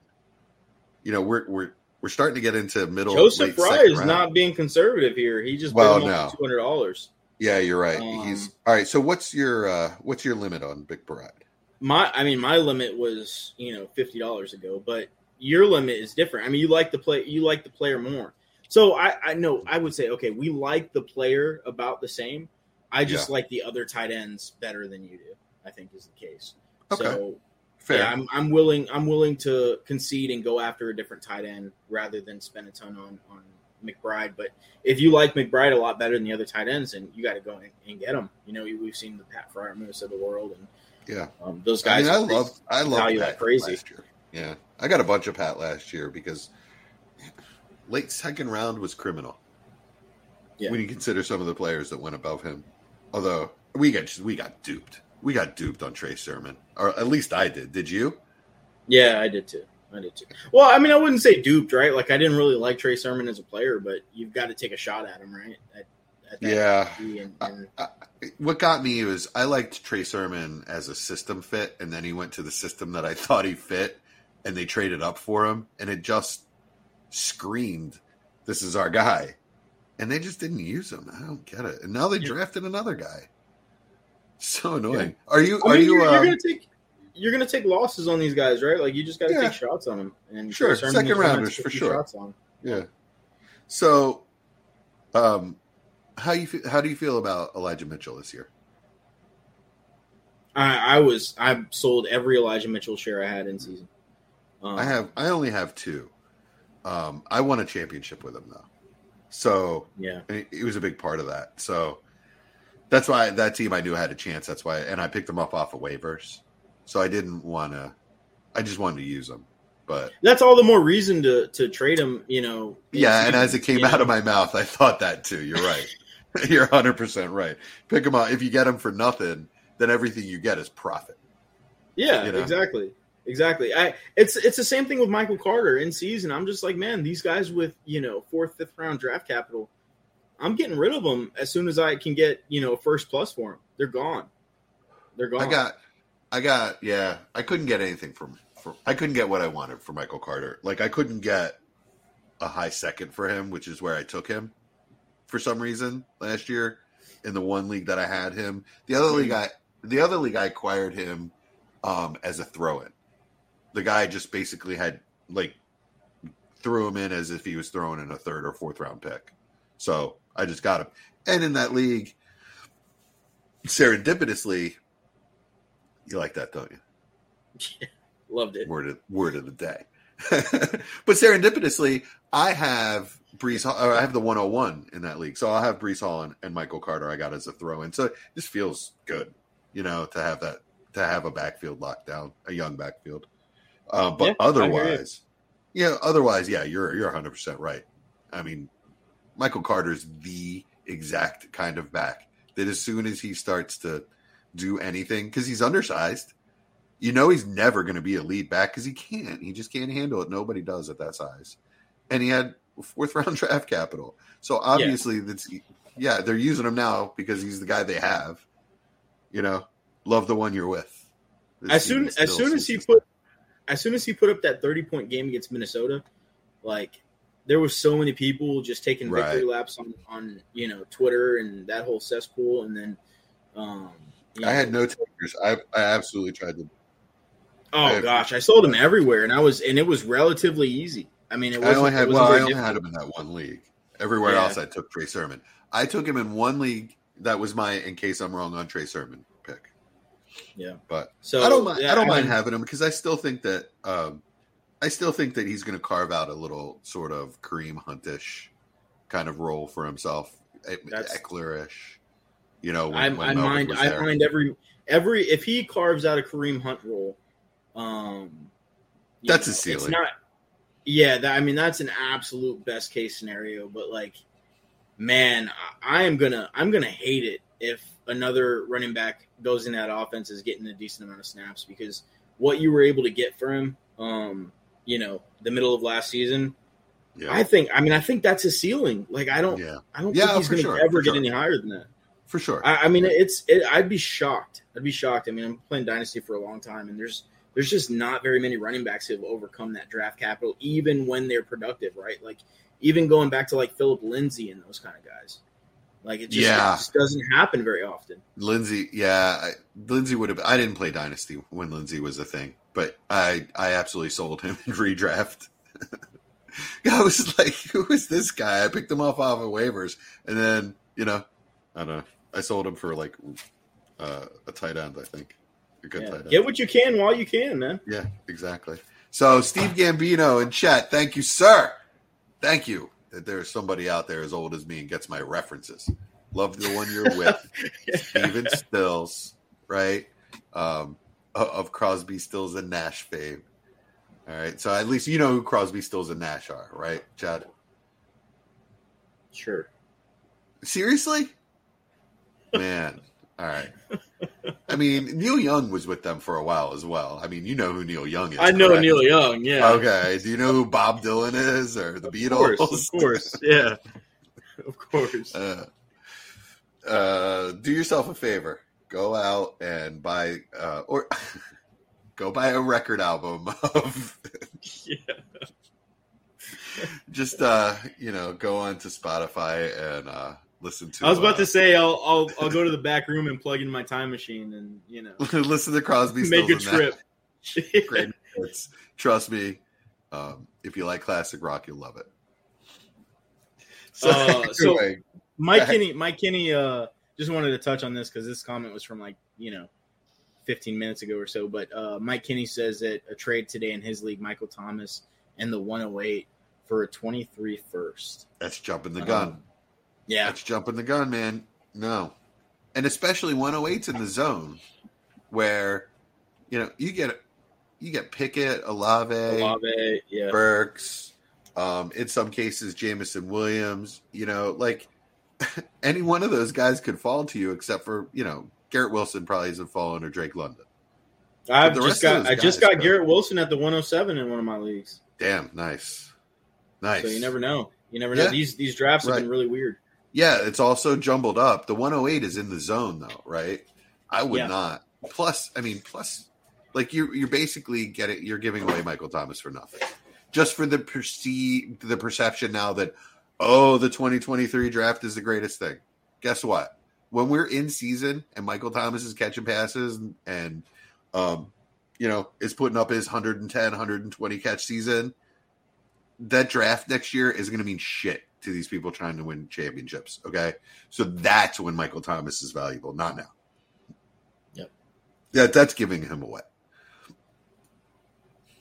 You know, we're we're we're starting to get into middle. Joseph Fry is not being conservative here. He just Well, no. two hundred dollars. Yeah, you're right. Um, He's all right. So what's your uh what's your limit on McBride? My, I mean, my limit was you know fifty dollars ago, but your limit is different. I mean, you like the play, you like the player more. So I, I know I would say okay, we like the player about the same. I just like the other tight ends better than you do. I think is the case. Okay. So Fair. yeah, I'm, I'm willing. I'm willing to concede and go after a different tight end rather than spend a ton on on McBride. But if you like McBride a lot better than the other tight ends, then you got to go and, and get him. You know, we've seen the Pat Freiermuths of the world, and yeah. um, those I guys. mean, I love I love value Pat crazy. last year. Yeah, I got a bunch of Pat last year because late second round was criminal. Yeah. When you consider some of the players that went above him, although we got we got duped. We got duped on Trey Sermon, or at least I did. Did you? Yeah, I did too. I did too. Well, I mean, I wouldn't say duped, right? Like I didn't really like Trey Sermon as a player, but you've got to take a shot at him, right? At, at that Yeah. And, and What got me was I liked Trey Sermon as a system fit, and then he went to the system that I (laughs) thought he fit, and they traded up for him, and it just screamed, "This is our guy," and they just didn't use him. I don't get it. And now they Yeah. drafted another guy. (laughs) So annoying. Are you? I Are mean, you? you're, um, you're gonna take you're gonna take losses on these guys, right? Like you just got to Yeah. take shots on them. And Sure, second rounders for sure. Shots on. Yeah. So, um, how you how do you feel about Elijah Mitchell this year? I, I was I sold every Elijah Mitchell share I had in season. Um, I have I only have two. Um, I won a championship with him though, so yeah. it, it was a big part of that. So that's why that team I knew had a chance. That's why, and I picked them up off of waivers. So I didn't want to. I just wanted to use them, but That's all the more reason to to trade them. You know. yeah. And season, as it came out know? of my mouth, I thought that too. You're right. (laughs) You're 100 percent right. Pick them up if you get them for nothing. Then everything you get is profit. Yeah, you know? exactly. Exactly. I it's it's the same thing with Michael Carter in season. I'm just like, man, these guys with, you know, fourth, fifth round draft capital, I'm getting rid of them as soon as I can get, you know, first plus for them. They're gone. They're gone. I got, I got, yeah. I couldn't get anything from, for, I couldn't get what I wanted for Michael Carter. Like I couldn't get a high second for him, which is where I took him for some reason last year in the one league that I had him. The other league I, the other league I acquired him um, as a throw-in. The guy just basically had like threw him in as if he was throwing in a third or fourth round pick. So I just got him. And in that league, serendipitously, you like that, don't you? (laughs) Loved it. Word of, word of the day. (laughs) but serendipitously, I have Breece Hall, I have the 101 in that league. So I'll have Breece Hall and, and Michael Carter I got as a throw in. So this feels good, you know, to have that, to have a backfield lockdown, a young backfield. Uh, but Yeah, I hear you. otherwise, yeah, otherwise, yeah, you're, you're 100% right. I mean, Michael Carter's the exact kind of back that as soon as he starts to do anything, because he's undersized, you know he's never going to be a lead back because he can't. He just can't handle it. Nobody does at that size. And he had fourth (laughs) round draft capital. So obviously that's yeah, they're using him now because he's the guy they have. You know, love the one you're with. This As soon as soon as he put as soon as he put up that 30 point game against Minnesota, like there were so many people just taking victory laps on on you know Twitter and that whole cesspool, and then um, you I had no takers. I I absolutely tried to Oh I- gosh, I sold him everywhere, and I was, and it was relatively easy. I mean, it I only had well, I only difficult. had him in that one league. Everywhere Yeah. else, I took Trey Sermon. I took him in one league. That was my, in case I'm wrong on Trey Sermon. Yeah. but So I don't mind. yeah, I don't mind mean, having him because I still think that, um, I still think that he's going to carve out a little sort of Kareem Huntish kind of role for himself, Ekelerish. You know, when, I, when I mind. I there. mind every every if he carves out a Kareem Hunt role, um, That's know, his ceiling. It's not. Yeah, that, I mean that's an absolute best case scenario, but like, man, I, I am gonna I'm gonna hate it if another running back goes in that offense is getting a decent amount of snaps because what you were able to get for him, um, you know, the middle of last season, Yeah, I think. I mean, I think that's his ceiling. Like, I don't. yeah, I don't Yeah, think he's going to sure, ever get sure. any higher than that. for sure. I, I mean, it's. It, I'd be shocked. I'd be shocked. I mean, I'm playing dynasty for a long time, and there's there's just not very many running backs who have overcome that draft capital, even when they're productive, right? Like, even going back to like Phillip Lindsay and those kind of guys. Like, it just, Yeah. it just doesn't happen very often. Lindsay, yeah, I, Lindsay would have. I didn't play Dynasty when Lindsay was a thing, but I I absolutely sold him (laughs) in redraft. (laughs) I was like, who is this guy? I picked him off off of waivers, and then you know, I don't know. I sold him for like uh, a tight end. I think a good Yeah. tight end. Get what you can while you can, man. Yeah, exactly. So Steve Gambino in chat, thank you, sir. Thank you that there's somebody out there as old as me and gets my references. Love the one you're with. (laughs) Stephen Stills, right? Um, of- of Crosby, Stills, and Nash fame. All right, so at least you know who Crosby, Stills, and Nash are, right, Chad? Sure. Seriously, man. All right. I mean, Neil Young was with them for a while as well. I mean, you know who Neil Young is. I know correct? Neil Young. Yeah. Okay. Do you know who Bob Dylan is or the Of Beatles? course. Of (laughs) course. Yeah. Of course. Uh, uh, do yourself a favor. Go out and buy, uh, or (laughs) go buy a record album (laughs) of. Yeah. just uh, you know, go on to Spotify and uh, listen to. I was about uh, to say I'll, I'll I'll go to the back room and plug in my time machine and you know (laughs) listen to Crosby. make a trip. (laughs) Great hits. Trust me. Um, if you like classic rock, you'll love it. Uh, (laughs) so- Mike Kinney, Mike Kinney, uh, just wanted to touch on this because this comment was from like you know, 15 minutes ago or so. But uh, Mike Kinney says that a trade today in his league, Michael Thomas and the 108 for a 23 first. that's jumping the Um, gun. Yeah, That's jumping the gun, man. No, and especially 108's in the zone where you know you get you get Pickett, Olave, Olave, yeah, Burks, um, in some cases Jameson Williams. You know, like (laughs) any one of those guys could fall to you, except for you know Garrett Wilson probably isn't falling or Drake London. I've just got I just got bro. Garrett Wilson at the 107 in one of my leagues. Damn, nice, nice. So you never know. You never know. Yeah. These these drafts have Right. been really weird. Yeah, it's also jumbled up. The 108 is in the zone though, right? I would Yeah. not. Plus, I mean, plus, like you're you're basically getting you're giving away Michael Thomas for nothing, just for the perceive the perception now that oh the 2023 draft is the greatest thing. Guess what? When we're in season and Michael Thomas is catching passes and, and um, you know is putting up his 110 120 catch season, that draft next year is going to mean shit to these people trying to win championships. Okay, so that's when Michael Thomas is valuable, not now. Yep. Yeah, that's giving him away.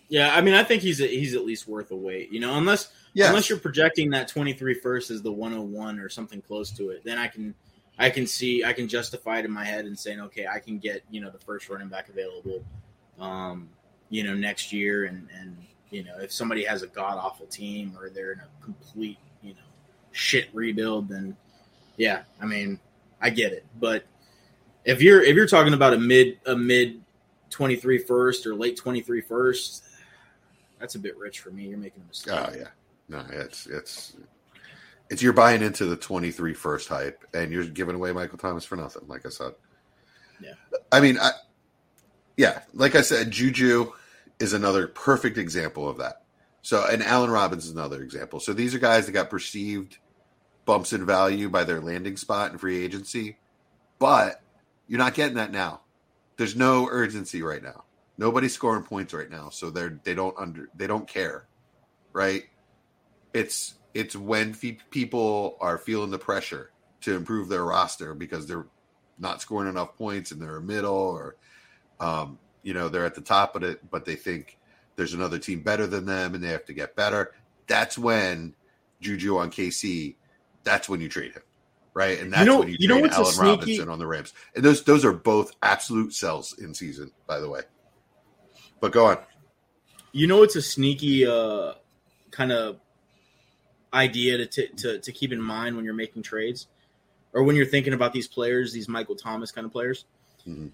Yeah, I mean, I think he's he's at least worth a wait. You know, unless Yeah, unless you're projecting that 23 first as the 101 or something close to it, then I can I can see I can justify it in my head and saying, okay, I can get you know the first running back available, um, you know, next year, and and you know if somebody has a god awful team or they're in a complete shit rebuild, then yeah, I mean, I get it, but if you're if you're talking about a mid a mid 23 first or late 23 first, that's a bit rich for me. You're making a mistake. Oh yeah, no, it's it's it's you're buying into the 23 first hype, and you're giving away Michael Thomas for nothing. Like I said, Yeah. I mean, I yeah, like I said, Juju is another perfect example of that. So, and Allen Robbins is another example. So these are guys that got perceived bumps in value by their landing spot and free agency, but you're not getting that now. There's no urgency right now. Nobody's scoring points right now, so they're they don't under they don't care, right? It's it's when people are feeling the pressure to improve their roster because they're not scoring enough points and they're a middle or um, you know they're at the top of it, but they think there's another team better than them and they have to get better. That's when Juju on KC. That's when you trade him, right? And that's know- when you, you know trade a Allen sneaky- Robinson on the Rams. And those those are both absolute sells in season, by the way. But go on. You know, it's a sneaky uh, kind of idea to, t- to to keep in mind when you're making trades, or when you're thinking about these players, these Michael Thomas kind of players. Mhm.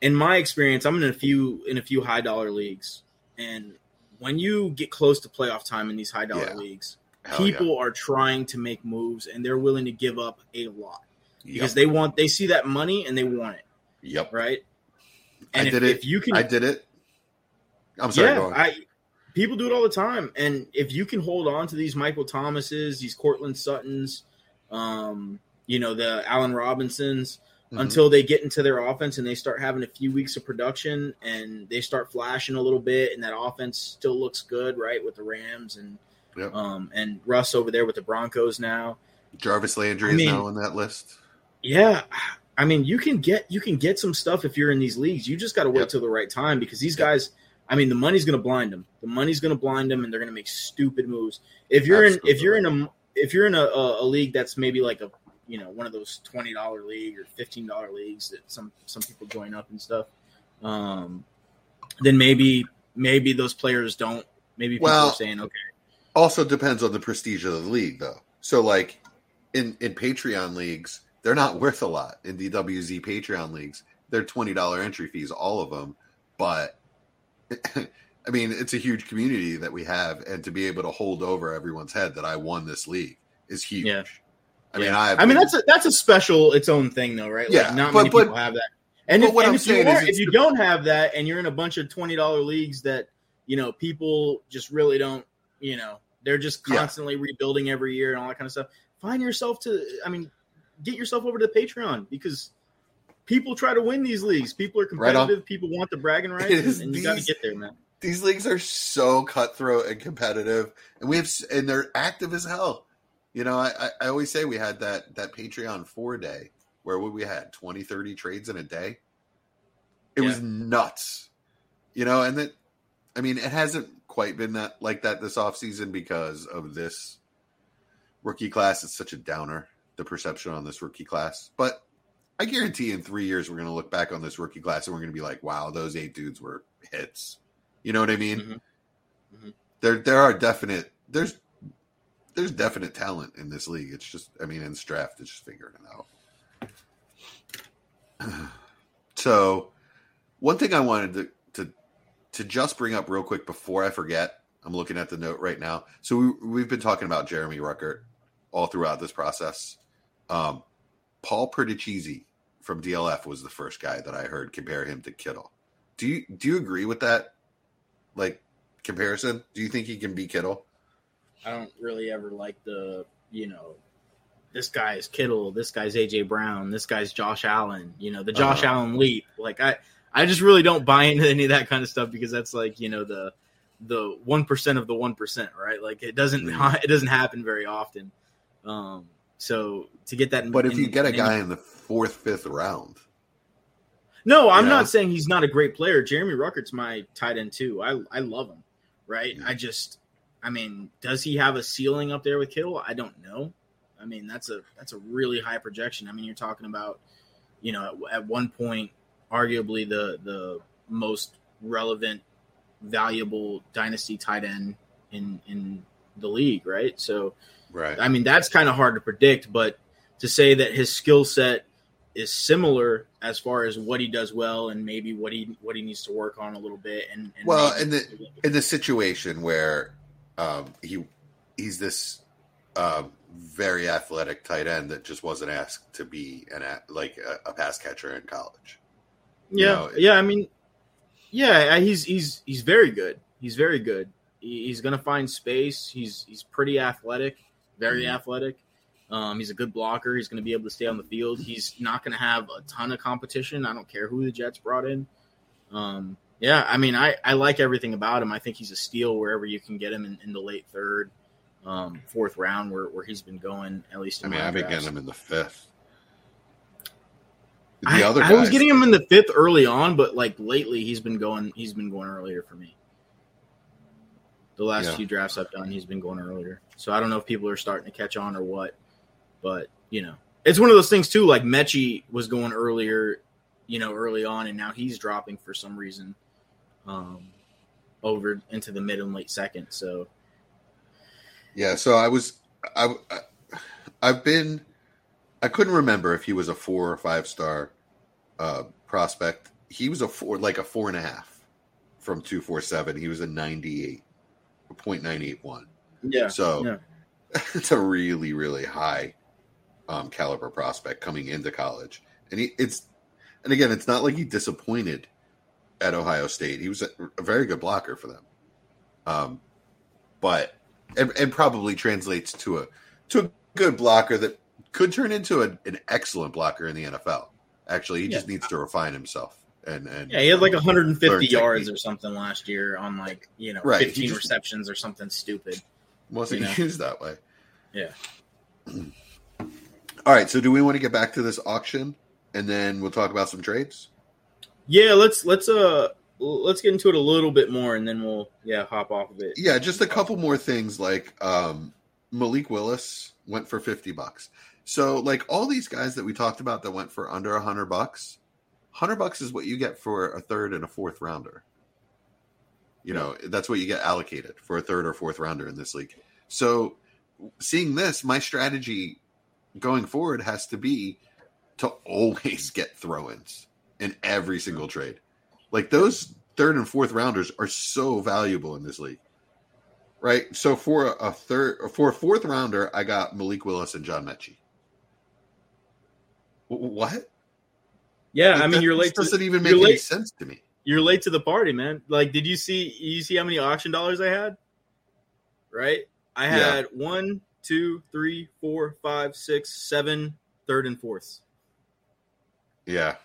In my experience, I'm in a few in a few high dollar leagues, and when you get close to playoff time in these high dollar Yeah. leagues, Hell yeah. people are trying to make moves, and they're willing to give up a lot because Yep. they want they see that money and they want it, Yep. right? I if, did it. if you can I did it. I'm sorry. yeah. I people do it all the time, and if you can hold on to these Michael Thomases, these Courtland Suttons, um, you know the Allen Robinsons, Mhm. until they get into their offense and they start having a few weeks of production and they start flashing a little bit, and that offense still looks good, right, with the Rams and Yep. um and Russ over there with the Broncos now. Jarvis Landry I mean- is now on that list. Yeah, I mean, you can get you can get some stuff if you're in these leagues. You just got to wait Yep. till the right time because these Yep. guys. I mean, the money's going to blind them. The money's going to blind them, and they're going to make stupid moves. If you're in, if you're in a, if you're in a, a, a league that's maybe like a, you know, one of those twenty dollar league or fifteen dollar leagues that some some people join up and stuff, um, then maybe maybe those players don't. Maybe people Well, are saying, okay, Also depends on the prestige of the league, though. So, like in in Patreon leagues, they're not worth a lot. In DWZ Patreon leagues, they're twenty dollar entry fees, all of them. But (laughs) I mean, it's a huge community that we have, and to be able to hold over everyone's head that I won this league is huge. Yeah. I mean, Yeah. I I mean, that's a that's a special its own thing, though, right? Yeah, like, not but- many but- people have that. And if, what and I'm if you, are, is if you don't have that, and you're in a bunch of twenty dollar leagues that you know people just really don't, you know, they're just Yeah. constantly rebuilding every year and all that kind of stuff. Find yourself to, I mean, get yourself over to the Patreon because people try to win these leagues. People are Right competitive. people want the bragging rights, and, and you got to get there, man. These leagues are so cutthroat and competitive, and we have and they're active as hell. You know, I, I, I always say we had that that Patreon four day where we had 20, 30 trades in a day. It was nuts. You know, and that I mean, it hasn't quite been that like that this offseason because of this rookie class. It's such a downer, the perception on this rookie class. But I guarantee in three years we're gonna look back on this rookie class and we're gonna be like, wow, those eight dudes were hits. You know what I mean? Mhm. Mhm. There there are definite there's there's definite talent in this league. It's just I mean in this draft it's just figuring it out. (sighs) so one thing I wanted to, to just bring up real quick before I forget, I'm looking at the note right now. So we, we've been talking about Jeremy Ruckert all throughout this process. Um, Paul Perticizzi from DLF was the first guy that I heard compare him to Kittle. Do you do you agree with that? Like comparison? Do you think he can be Kittle? I don't really ever like the, you know, this guy is Kittle, this guy's AJ Brown, this guy's Josh Allen, you know, the Josh Uh-huh. Allen leap. Like I I just really don't buy into any of that kind of stuff because that's like, you know, the the 1% of the 1%, right? Like it doesn't Mhm. (laughs) it doesn't happen very often. Um so to get that in- But if in- you get a in- guy in the fourth, fifth round, No, I'm not saying he's not a great player. Jeremy Ruckert's my tight end too. I I love him, right? Yeah. I just, I mean, does he have a ceiling up there with Kittle? I don't know. I mean, that's a that's a really high projection. I mean, you're talking about, you know, at, at one point, arguably the the most relevant, valuable dynasty tight end in in the league, right? So, right? I mean, that's kind of hard to predict, but to say that his skill set is similar as far as what he does well and maybe what he what he needs to work on a little bit and, and Well, in the- in the situation where um, he he's this um, very athletic tight end that just wasn't asked to be an like a, a pass catcher in college. Yeah, know, yeah. I mean, yeah, he's he's he's very good. He's very good. He's gonna find space. He's he's pretty athletic, very Mhm. athletic. Um, he's a good blocker. He's going to be able to stay on the field. He's not going to have a ton of competition. I don't care who the Jets brought in. Um, yeah, I mean, I, I like everything about him. I think he's a steal wherever you can get him in, in the late third, um, fourth round, where, where he's been going at least. I mean, I've been getting him in the fifth. The I, other I was getting him in the fifth early on, but like lately, he's been going. He's been going earlier for me. The last Yeah. few drafts I've done, he's been going earlier. So I don't know if people are starting to catch on or what, but you know, it's one of those things too. Like Metchie was going earlier, you know, early on, and now he's dropping for some reason, um, over into the mid and late second. So Yeah, so I was I, I I've been I couldn't remember if he was a four or five star uh prospect. He was a four like a four and a half from two four seven. He was a ninety eight point nine eight one. yeah, So yeah. (laughs) it's a really, really high um caliber prospect coming into college. And he it's and again, it's not like he disappointed at Ohio State. He was a, a very good blocker for them. Um but and, and probably translates to a to a good blocker that could turn into a, an excellent blocker in the NFL. Actually, he just needs to refine himself. And and Yeah, he had like 150 yards technique. or something last year on like you know Right, 15 just- receptions or something stupid. wasn't you know? used that way. Yeah. (clears throat) All right, so do we want to get back to this auction and then we'll talk about some trades? Yeah, let's let's uh let's get into it a little bit more and then we'll yeah hop off of it. Yeah, just a couple more things like um Malik Willis went for 50 bucks. So like all these guys that we talked about that went for under a 100 bucks, 100 bucks is what you get for a third and a fourth rounder. You know, that's what you get allocated for a third or fourth rounder in this league. So seeing this, my strategy going forward has to be to always (laughs) get throw-ins in every single trade. Like those third and fourth rounders are so valuable in this league. Right? So for a third for a fourth rounder, I got Malik Willis and John Metchie. Wh- What? Yeah, I mean you're late. To, doesn't even make any late- sense to me. you're late to the party, man. Like, did you see? You see how many auction dollars I had? Right, I Yeah. had one, two, three, four, five, six, seven third and fourths. Yeah,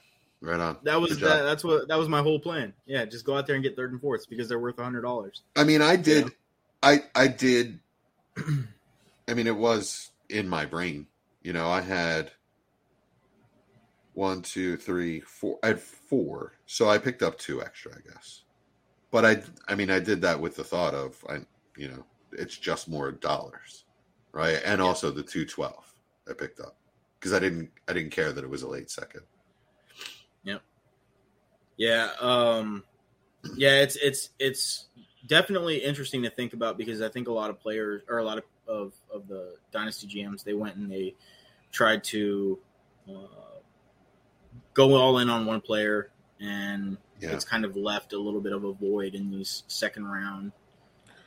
right on. That was that, that's what that was my whole plan. Yeah, just go out there and get third and fourths because they're worth a hundred dollars. I mean, I did, Yeah. I I did. (clears throat) I mean, it was in my brain. You know, I had one, two, three, four. I had four, so I picked up two extra, I guess. But I, I mean, I did that with the thought of, I, you know, it's just more dollars, right? And also the two twelve I picked up because I didn't, I didn't care that it was a late second. Yeah, Yeah. um, yeah, it's it's it's definitely interesting to think about because I think a lot of players or a lot of of, of the dynasty GMs they went and they tried to uh, go all in on one player and Yeah. it's kind of left a little bit of a void in these second round,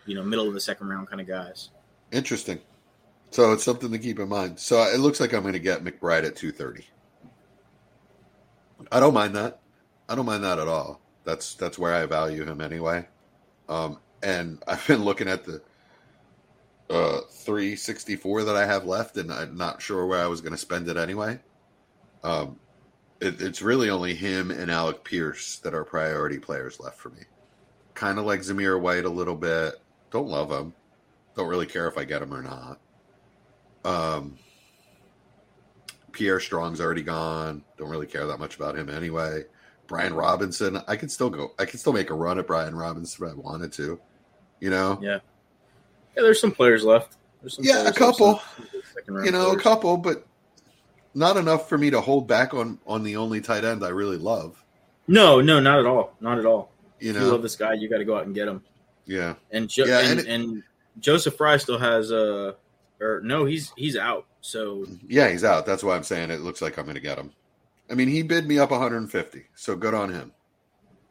you know, middle of the second round kind of guys. Interesting. So it's something to keep in mind. So it looks like I'm going to get McBride at 230. I don't mind that. I don't mind that at all. That's that's where I value him anyway. Um, and (laughs) I've been looking at the uh, 364 that I have left, and I'm not sure where I was going to spend it anyway. Um, it, it's really only him and Alec Pierce that are priority players left for me. Kind of like Zamir White a little bit. Don't love him. Don't really care if I get him or not. Um, Pierre Strong's already gone. Don't really care that much about him anyway. Brian Robinson, I could still go. I could still make a run at Brian Robinson if I wanted to. You know, Yeah, yeah. There's some players left. Some Yeah, a players left, couple. you know, a couple, but not enough for me to hold back on on the only tight end I really love. No, no, not at all. Not at all. You If you love know, this guy, you got to go out and get him. yeah, And jo- Yeah, and, and and, Joseph Fry still has uh or no, he's he's out. So yeah, he's out. That's why I'm saying it looks like I'm going to get him. I mean, he bid me up 150, so good on him.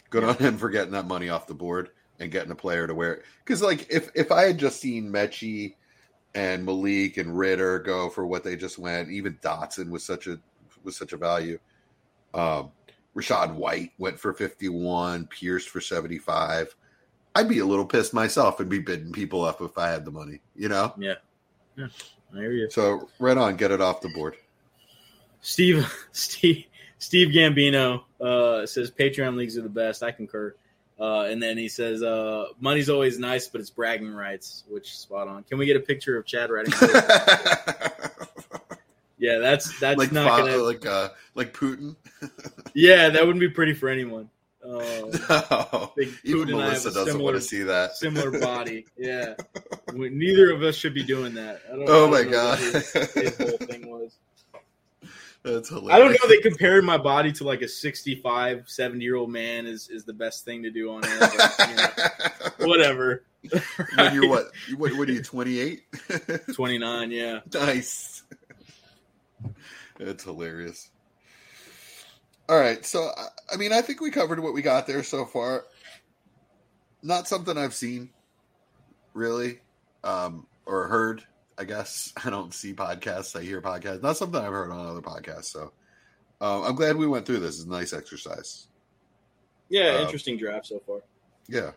Good on him for getting that money off the board and getting a player to wear it. Because like, if if I had just seen Metchie and Malik and Ridder go for what they just went, even Dotson was such a was such a value. Um, Rachaad White went for 51, Pierce for 75. I'd be a little pissed myself and be bidding people up if I had the money, you know? yeah, yeah. I hear you, So right on, get it off the board. Steve. (laughs) Steve Steve Gambino uh, says Patreon leagues are the best. I concur. Uh, and then he says, uh, "Money's always nice, but it's bragging rights." Which spot on. Can we get a picture of Chad writing? (laughs) yeah, that's that's like not fa- gonna. like uh like Putin. (laughs) yeah, that wouldn't be pretty for anyone. (laughs) Uh, no. think Even Putin and I have Melissa doesn't similar- want to see that. similar body. Yeah, We- neither of us should be doing that. I don't, Oh I my don't know God. His, his whole thing was. That's hilarious. I don't know. They compared my body to like a 65, 70 year old man is is the best thing to do on air. But, you know, (laughs) whatever. when you're what? (laughs) What, what are you? Twenty eight. Twenty nine. Yeah. nice. That's hilarious. All right, so I- I mean, I think we covered what we got there so far. Not something I've seen, really, um, or heard. I guess (laughs) I don't see podcasts; I hear podcasts. Not something I've heard on other podcasts. So um, I'm glad we went through this. It's a nice exercise. Yeah. Uh, interesting draft so far. Yeah.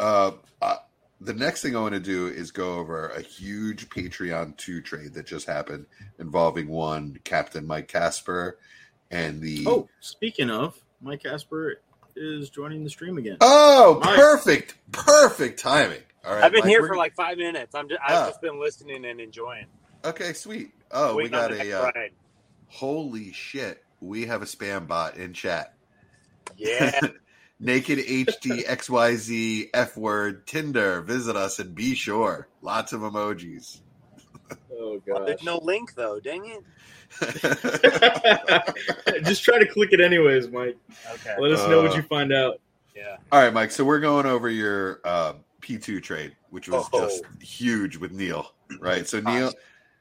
Uh, uh, the next thing I want to do is go over a huge Patreon 2 trade that just happened involving one Captain Mike Casper and the. Oh, speaking of, Mike Casper is joining the stream again. Oh, Mike. perfect. Perfect timing. All right. I've been Mike, here we're- for like five minutes. I'm just, Ah. I've just been listening and enjoying. Okay, sweet. Oh, we got a. Uh, holy shit. We have a spam bot in chat. Yeah, (laughs) Naked HD XYZ F word Tinder. Visit us and be sure. Lots of emojis. Oh (laughs) Well, god. there's no link though. Dang it. (laughs) Just try to click it anyways, Mike. Okay. Let us know what Uh, you find out. Yeah. All right, Mike. So we're going over your uh, P2 trade, which was Oh. just huge with Neil, right? So Neil,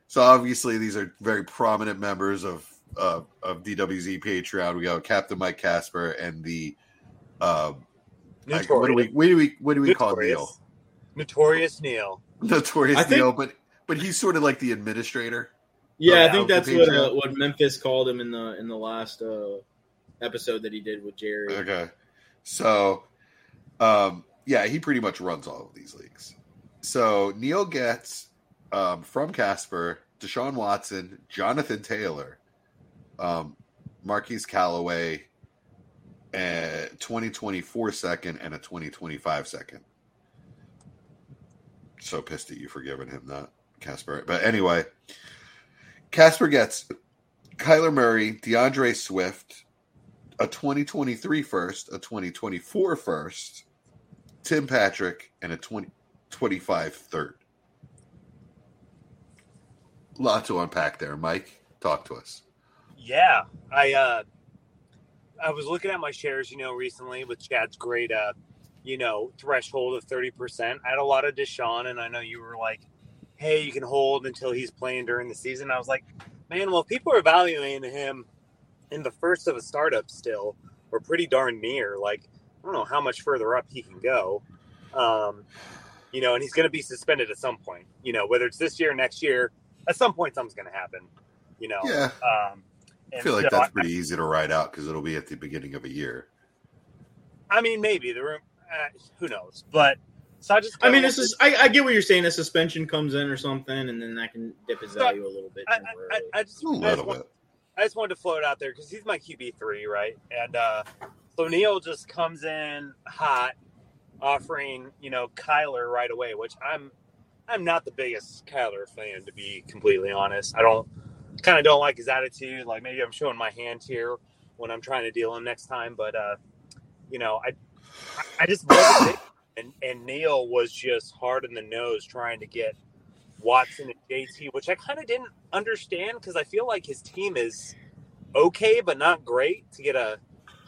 so obviously these are very prominent members of uh, of DWZ Patreon. We got Captain Mike Casper and the uh, I- what do we what do we what do we call Notorious. Neil? Notorious Neil. Notorious I think- Neil, but but he's sort of like the administrator. Yeah, I think that's what uh, what Memphis called him in the in the last uh, episode that he did with Jerry. Okay. So, um, yeah, he pretty much runs all of these leagues. So Neil gets um, from Casper Deshaun Watson, Jonathan Taylor, um, Marquise Callaway, a 2024 second and a 2025 second. So pissed at you for giving him that, Casper. But anyway, Casper gets Kyler Murray, D'Andre Swift, a 2023 first, a 2024 first, Tim Patrick, and a 2025 third. Lot to unpack there, Mike. Talk to us. Yeah, I uh, I was looking at my shares, you know, recently with Chad's great, uh, you know, threshold of thirty percent. I had a lot of Deshaun, and I know you were like, "Hey, you can hold until he's playing during the season." I was like, "Man, well, people are evaluating him in the first of a startup still, or pretty darn near. Like, I don't know how much further up he can go." Um, you know, and he's going to be suspended at some point. You know, whether it's this year, or next year, at some point, something's going to happen. You know, Yeah. Um, I feel like so that's pretty easy to write out because it'll be at the beginning of a year. I mean, maybe the room. Uh, who knows? But so I just. I mean, this is I, I get what you're saying. A suspension comes in or something, and then that can dip his So, value a little bit. I, I, temporarily. I, I just, A I just, little want, bit. I just wanted to float out there because he's my QB three, right? And uh, so Neil just comes in hot, offering you know Kyler right away, which I'm I'm not the biggest Kyler fan to be completely honest. I don't kind of don't like his attitude. Like maybe I'm showing my hand here when I'm trying to deal him next time, but uh, you know I I just wasn't (coughs) and and Neil was just hard in the nose trying to get Watson and JT, which I kind of didn't understand because I feel like his team is okay but not great. To get a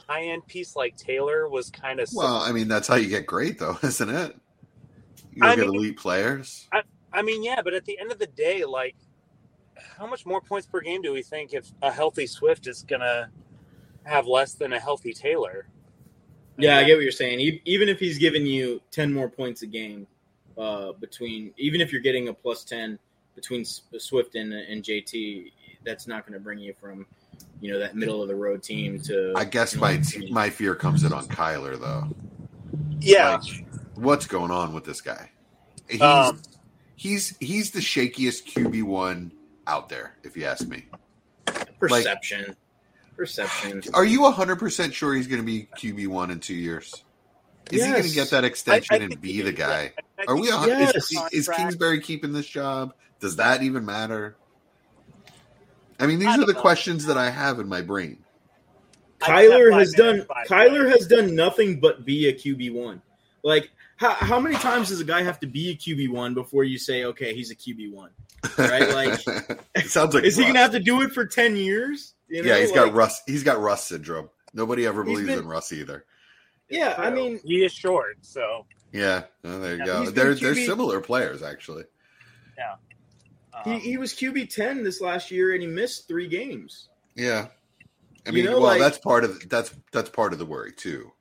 high end piece like Taylor was kind of Well, I mean, that's how you get great, though, (laughs) isn't it? You get mean- elite players. I mean, yeah, but at the end of the day, like, how much more points per game do we think if a healthy Swift is gonna have less than a healthy Taylor? Yeah, I get what you're saying. E- Even if he's giving you ten more points a game, uh, between even if you're getting a plus ten between Swift and, and JT, that's not going to bring you from you know that middle of the road team to. I guess you know, my team. my fear comes in on Kyler, though. Yeah, Like, what's going on with this guy? He's Um, he's he's the shakiest QB one out there, if you ask me. perception. perception. Are you hundred percent sure he's going to be QB one in two years? Is he going to get that extension I- I and be the guy? yeah. I- I Are we? think a he hun- Yes. Is, is. Kingsbury keeping this job? Does that even matter? I mean, these I are the know. questions that I have in my brain. I Kyler has done Kyler minutes. has done nothing but be a QB one. Like how, how many times does a guy have to be a QB one before you say okay he's a QB one? Right, like- (laughs) it sounds like Is he gonna have to do it for ten years? You know, yeah, he's like- got Russ. He's got Russ syndrome. Nobody ever believes been- in Russ either. Yeah, I mean he is short, so Yeah, well, there you Yeah, go. They're they're similar players actually. he, um, he was QB ten this last year and he missed three games. Yeah, I You mean, know, well, like- that's part of that's that's part of the worry too.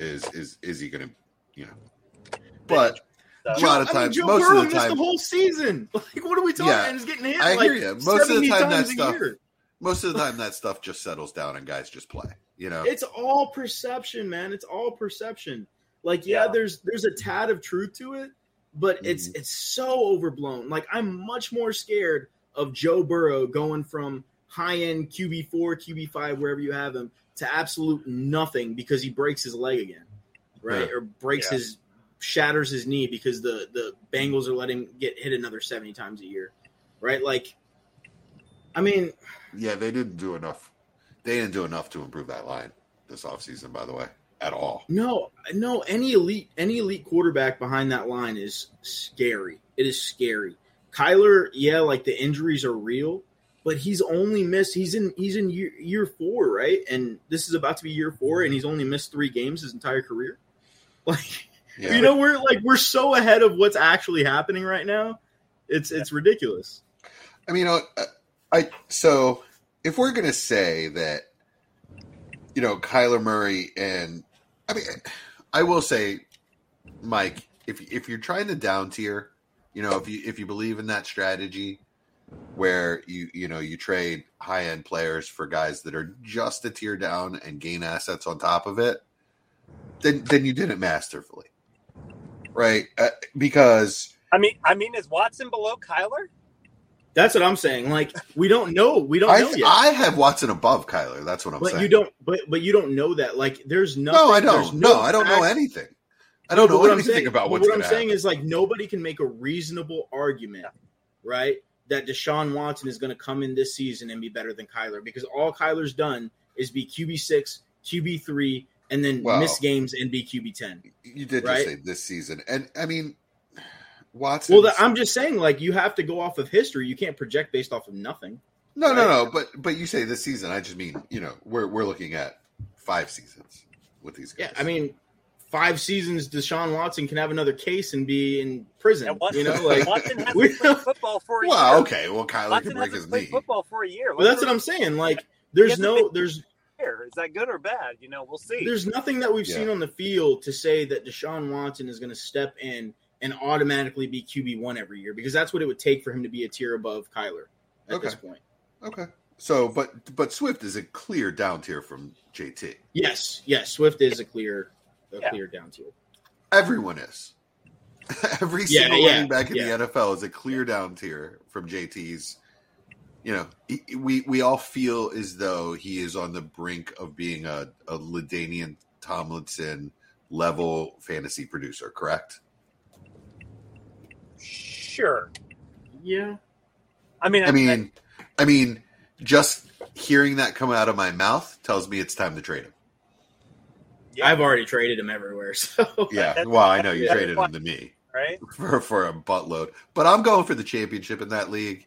Is is is he going to, you know? But so- a Joe, lot of I mean, times, Joe most Burrow of the missed time, the whole season. (laughs) Like, what are we talking? Yeah, and he's getting hit. I like hear you. Most of the time, that stuff- year. most of the time (laughs) that stuff just settles down and guys just play. You know, It's all perception, man. It's all perception. Like, yeah, Yeah. there's there's a tad of truth to it, but it's Mm-hmm. it's so overblown. Like, I'm much more scared of Joe Burrow going from high end QB four, QB five, wherever you have him, to absolute nothing because he breaks his leg again, right? Yeah. Or breaks Yeah. his shatters his knee because the the Bengals are letting him get hit another seventy times a year, right? Like, I mean, yeah, they didn't do enough. They didn't do enough to improve that line this offseason, by the way, at all. No, no. Any elite, any elite quarterback behind that line is scary. It is scary. Kyler, yeah, like the injuries are real, but he's only missed. He's in. He's in year, year four, right? And this is about to be year four, and he's only missed three games his entire career. (laughs) Like, Yeah. you know, we're like we're so ahead of what's actually happening right now. It's it's ridiculous. I mean, I, I so if we're gonna say that, you know, Kyler Murray and I mean, I will say, Mike, if if you're trying to down tier, you know, if you if you believe in that strategy where you you know you trade high end players for guys that are just a tier down and gain assets on top of it, then then you did it masterfully, right? Uh, because I mean, I mean, is Watson below Kyler? That's what I'm saying. Like we don't know. We don't know I, yet. I have Watson above Kyler. That's what I'm but saying. you don't. But but you don't know that. Like there's nothing. no, I don't. No, I don't know anything. I don't No, know what I'm anything saying- about what's what I'm saying happen. is like nobody can make a reasonable argument, right? That Deshaun Watson is going to come in this season and be better than Kyler because all Kyler's done is be QB six, QB three, and then Wow. miss games and be QB ten. You did right? just say this season, and I mean, Watson. Well, the, I'm just saying, like you have to go off of history. You can't project based off of nothing. no, no, right? no. But but you say this season. I just mean you know we're we're looking at five seasons with these guys. Yeah, I mean, five seasons, Deshaun Watson can have another case and be in prison. And Watson, you know, (laughs) like Watson hasn't (laughs) we- played football for a well, year. okay. Well, Kyler Watson can break hasn't his knee. football for a year. Well, that's what I'm saying. Like, there's no, there's Is that good or bad? You know, we'll see. There's nothing that we've Yeah. seen on the field to say that Deshaun Watson is going to step in and automatically be QB one every year because that's what it would take for him to be a tier above Kyler at Okay. this point. Okay. So, but but Swift is a clear down tier from JT. Yes, yes, Swift is a clear, a Yeah. clear down tier. Everyone is. (laughs) Every Yeah, single yeah, running back in yeah. the NFL is a clear down tier from JT's. You know, he- we we all feel as though he is on the brink of being a, a LaDainian Tomlinson level fantasy producer. Correct? Sure. Yeah, I mean, I mean, I mean, just hearing that come out of my mouth tells me it's time to trade him. yeah, I've already traded him everywhere. (laughs) So Yeah. Well, I know you (laughs) Yeah. traded him to me. right. (laughs) for for a buttload. But I'm going for the championship in that league.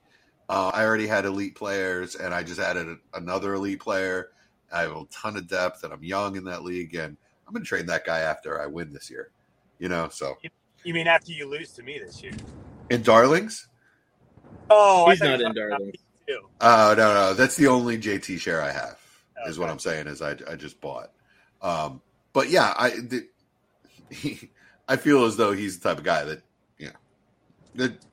Uh, I already had elite players, and I just added a, another elite player. I have a ton of depth, and I'm young in that league, and I'm going to trade that guy after I win this year. You know, so You mean after you lose to me this year? In Darlings. Oh, He's not in were talking about Darlings. me too. Oh no, no, that's the only JT share I have. Is what I'm saying. Is I I just bought. Um, but yeah, I the, he, I feel as though he's the type of guy that you know that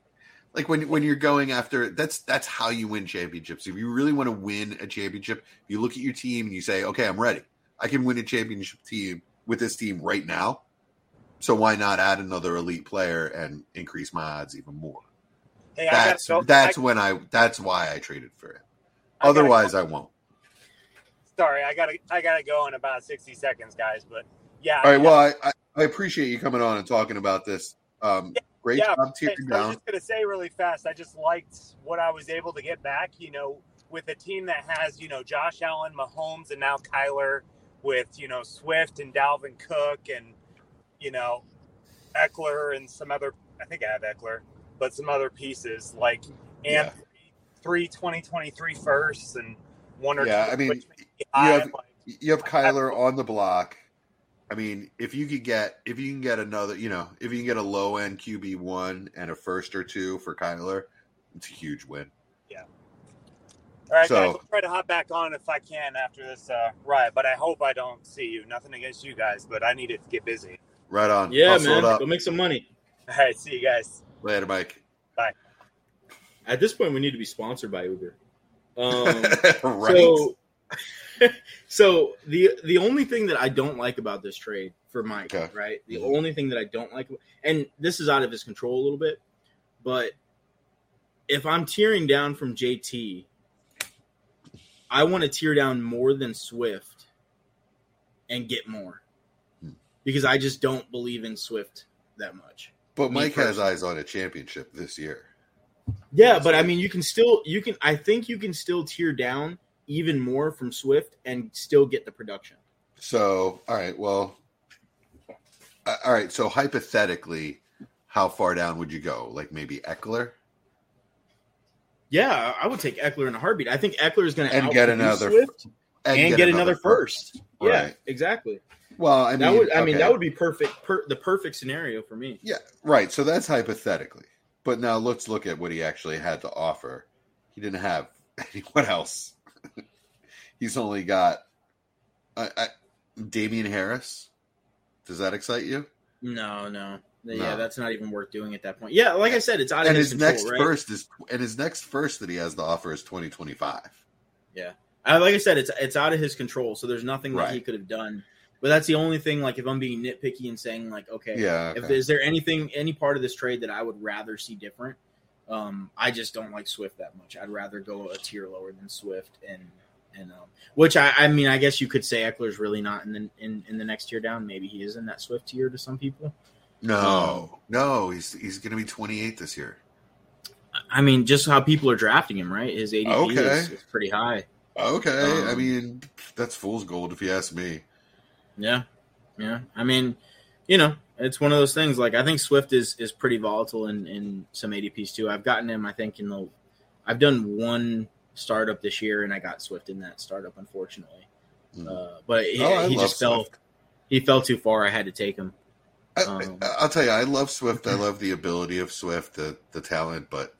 like when when you're going after that's that's how you win championships. If you really want to win a championship, you look at your team and you say, okay, I'm ready. I can win a championship team with this team right now. So why not add another elite player and increase my odds even more? Hey, I That's go. that's I, when I that's why I traded for him. I Otherwise, go. I won't. sorry, I gotta, I gotta go in about sixty seconds, guys. But yeah, All right. Well, I, I, I appreciate you coming on and talking about this. Um, great yeah, job tearing so I was just gonna say really fast. I just liked what I was able to get back. You know, with a team that has you know Josh Allen, Mahomes, and now Kyler, with you know Swift and Dalvin Cook, and you know Ekeler and some other. I think I have Ekeler, but some other pieces like and Yeah. three 2023 firsts and one or Yeah, two. I mean, you have like. you have Kyler on the block. I mean, if you could get if you can get another, you know, if you can get a low end QB one and a first or two for Kyler, it's a huge win. Yeah. All right, So- guys, I'll try to hop back on if I can after this uh, riot, but I hope I don't see you. Nothing against you guys, but I need it to get busy. Right on. yeah, Hustle man, go make some money. All right, see you guys. Later, Mike. Bye. At this point, we need to be sponsored by Uber. Um, (laughs) right. So, (laughs) so the the only thing that I don't like about this trade for Mike, Okay. right? The Mhm. only thing that I don't like, and this is out of his control a little bit, but if I'm tearing down from JT, I want to tear down more than Swift and get more. Because I just don't believe in Swift that much. but me Mike has eyes on a championship this year. Yeah, but I mean, you can still you can. I think you can still tear down even more from Swift and still get the production. So, all right. Well, uh, all right. So, hypothetically, how far down would you go? Like maybe Ekeler Yeah, I would take Ekeler in a heartbeat. I think Ekeler is going to and get another Swift and, get, another first. Yeah, Right. exactly. Well, I mean, that would. I mean, that would be perfect. Per, the perfect scenario for me. Yeah, right. So that's hypothetically. But now let's look at what he actually had to offer. He didn't have (laughs) anyone else. (laughs) He's only got I, I, Damien Harris. Does that excite you? No, no, No. yeah, that's not even worth doing at that point. Yeah, like I said, it's out of And his, his control, next right? first is and his next first that he has to offer is twenty twenty five. Uh, like I said, it's it's out of his control. So there's nothing that he could have done. But that's the only thing. Like if I'm being nitpicky and saying like, okay, Yeah. if is there anything any part of this trade that I would rather see different, Um, I just don't like Swift that much. I'd rather go a tier lower than Swift, and and um, which I, I mean, I guess you could say Ekeler's really not in the in, in the next tier down. Maybe he is in that Swift tier to some people. No, no, he's he's going to be 28 this year. I mean, just how people are drafting him, right? His ADP Okay. is, is pretty high. Okay, I Um, mean that's fool's gold if you ask me. Yeah, yeah. I mean, you know, it's one of those things. Like I think Swift is is pretty volatile in in some ADPs too. I've gotten him. I think in the, I've done one startup this year, and I got Swift in that startup, unfortunately. Mhm. Uh, but he, Oh, he love just fell. He fell too far. I had to take him. I, um, I'll tell you, I love Swift. I (clears throat) love the ability of Swift, the the talent, but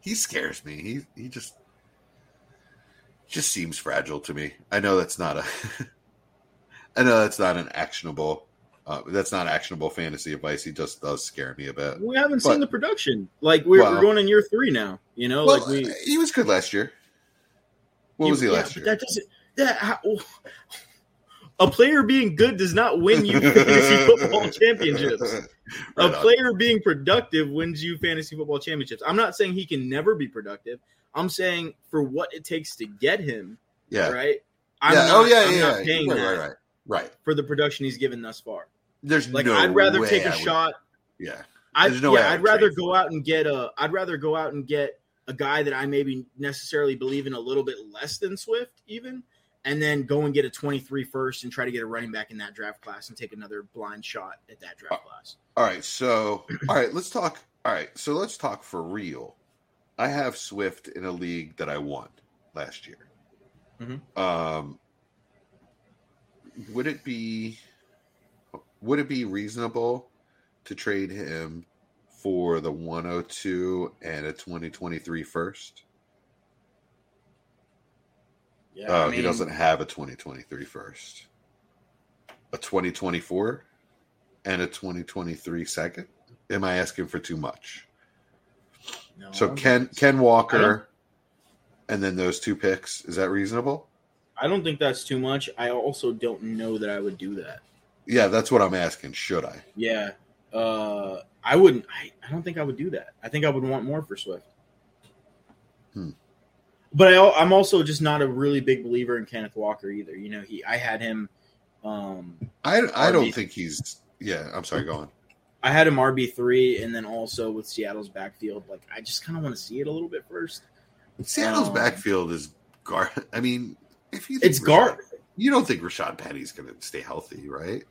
he scares me. He he just just seems fragile to me. I know that's not a (laughs) I know that's not an actionable uh, that's not actionable fantasy advice. He just does scare me a bit. We haven't But- seen the production. Like we're, Well- we're going in year three now. You know, Well, like we. he was good last year. What was he yeah, last year? That doesn't. That how, a player being good does not win you (laughs) fantasy football championships. (laughs) Right a on. player being productive wins you fantasy football championships. I'm not saying he can never be productive. I'm saying for what it takes to get him, yeah. right? I'm yeah. not, oh yeah, I'm yeah. not yeah. paying right, that right, right, right. for the production he's given thus far. There's Like no I'd rather take a I would- shot. Yeah. I'd, no yeah, I'd rather go out and get a. I'd rather go out and get a guy that I maybe necessarily believe in a little bit less than Swift, even, and then go and get a 23 first and try to get a running back in that draft class and take another blind shot at that draft class. All right, so all right, let's talk. All right, so let's talk for real. I have Swift in a league that I won last year. Mhm. Um, would it be would it be reasonable to trade him for the 102 and a 2023 first? Yeah, Oh, I he doesn't have a 2023 first. A 2024 and a 2023 second? Am I asking for too much? no, So Ken Ken Walker and then those two picks, is that reasonable? I don't think that's too much. I also don't know that I would do that. Yeah, that's what I'm asking. Should I? Yeah, uh, I wouldn't. I, I don't think I would do that. I think I would want more for Swift. Hmm. But I, I'm also just not a really big believer in Kenneth Walker either. You know, he I had him. Um, I I don't think he's yeah, I'm sorry, go on. I had him RB three, and then also with Seattle's backfield. Like, I just kind of want to see it a little bit first. Seattle's Um, backfield is gar (laughs) I mean, if you It's Rashad- gar- you don't think Rashad Penny's gonna stay healthy, right?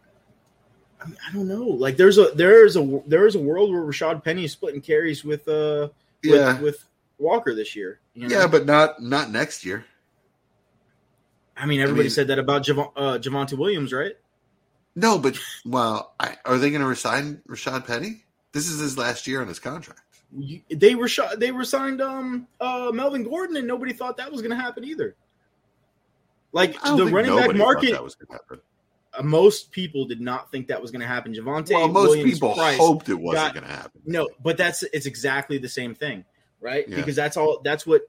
I, mean, I don't know. Like, there's a there's a there is a world where Rashad Penny is splitting carries with uh with, Yeah. with Walker this year. you know? Yeah, but not not next year. I mean, everybody mean- said that about Javon, uh, Javonte Williams, right? No, but well, I, are they going to resign Rashad Penny? This is his last year on his contract. You- They were shot. They were signed um uh Melvin Gordon, and nobody thought that was going to happen either. Like I don't the think running back market, that was going to happen. uh, most people did not think that was going to happen. Javonte Well, most Williams people Price, hoped it wasn't going to happen. No, but that's it's exactly the same thing, right? Yeah. Because that's all. That's what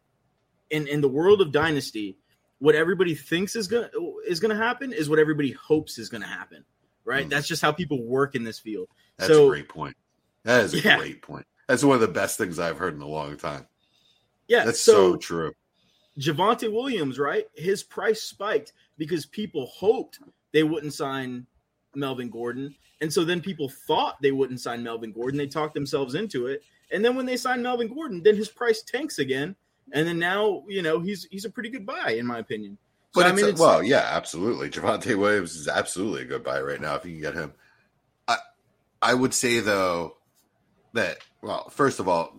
in in the world of dynasty, what everybody thinks is gonna is gonna happen is what everybody hopes is gonna happen, right? Mhm. That's just how people work in this field. That's so- a great point. That is a Yeah. great point. That's one of the best things I've heard in a long time. Yeah, That's so, so true. Javonte Williams, right? His price spiked because people hoped they wouldn't sign Melvin Gordon. And so then people thought they wouldn't sign Melvin Gordon. They talked themselves into it. And then when they signed Melvin Gordon, then his price tanks again. And then now, you know, he's he's a pretty good buy, in my opinion. So, But I mean, a- well, yeah, absolutely. Javonte Williams is absolutely a good buy right now if you can get him. I I would say though that well, first of all,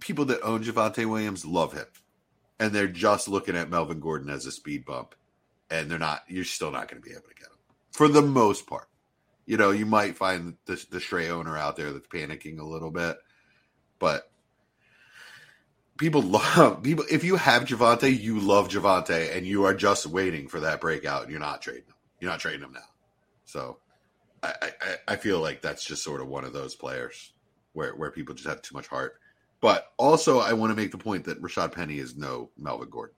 people that own Javante Williams love him, and they're just looking at Melvin Gordon as a speed bump, and they're not. You're still not going to be able to get him for the most part. You know, you might find the the stray owner out there that's panicking a little bit, but people (laughs) love people. If you have Javonte, you love Javonte, and you are just waiting for that breakout, and you're not trading him. You're not trading him now. So, I, I, I feel like that's just sort of one of those players where where people just have too much heart. But also, I want to make the point that Rashad Penny is no Melvin Gordon.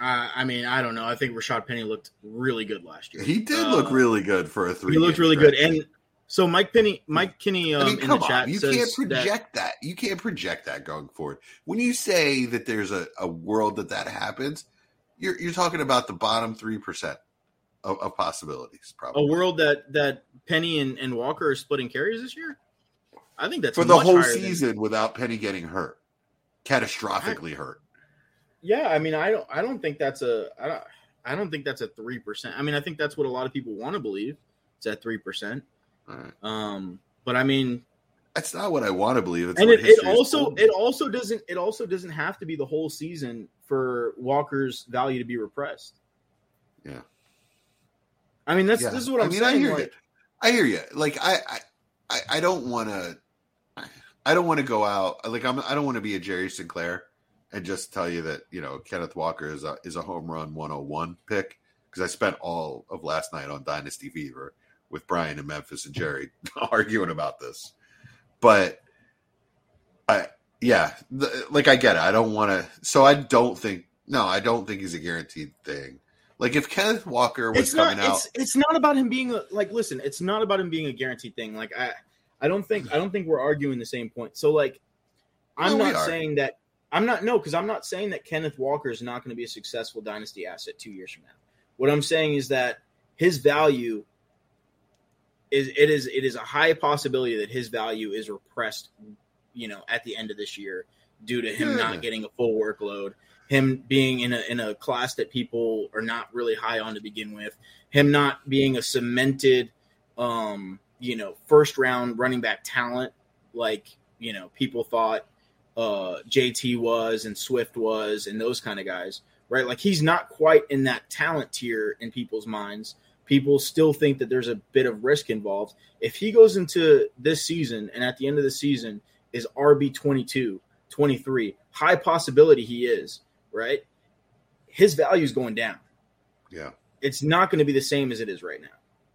uh, I mean, I don't know. I think Rashad Penny looked really good last year. He did Uh, look really good for a three. He looked really good. And So Mike Penny, Mike Kinney, um, I mean, in come the chat on. You can't that- project that, You can't project that going forward. When you say that there's a, a world that that happens, you're you're talking about the bottom three percent of, of possibilities, probably a world that that Penny and, and Walker are splitting carries this year. I think that's for the whole higher than- season without Penny getting hurt, catastrophically hurt. yeah, I mean, I don't, I don't think that's a, I don't, I don't think that's a three percent. I mean, I think that's what a lot of people want to believe. It's at three percent. Right. Um, but I mean, That's not what I want to believe. It's and it, it also it also doesn't it also doesn't have to be the whole season for Walker's value to be repressed. Yeah. I mean that's Yeah. this is what I'm I mean, I hear like, you. I hear you. Like I, I, I, I don't want to. I don't want to go out. Like I'm. I don't want to be a Jerry Sinclair and just tell you that you know Kenneth Walker is a is a home run 101 pick because I spent all of last night on Dynasty Fever with Brian and Memphis and Jerry (laughs) arguing about this. But I, yeah, the, like I get it. I don't want to. So I don't think. No, I don't think he's a guaranteed thing. Like if Kenneth Walker was it's not coming out, it's it's not about him being a, like listen it's not about him being a guaranteed thing like i i don't think i don't think we're arguing the same point. So like i'm No, not saying that i'm not no because i'm not saying that kenneth walker is not going to be a successful dynasty asset two years from now. What i'm saying is that his value is it is it is a high possibility that his value is repressed you know at the end of this year due to him Yeah. not getting a full workload him being in a in a class that people are not really high on to begin with, him not being a cemented, um, you know, first round running back talent like you know people thought uh, JT was and Swift was and those kind of guys, right? Like he's not quite in that talent tier in people's minds. People still think that there's a bit of risk involved. If he goes into this season and at the end of the season is RB 22, 23, high possibility he is, right? His value is going down. yeah, It's not going to be the same as it is right now.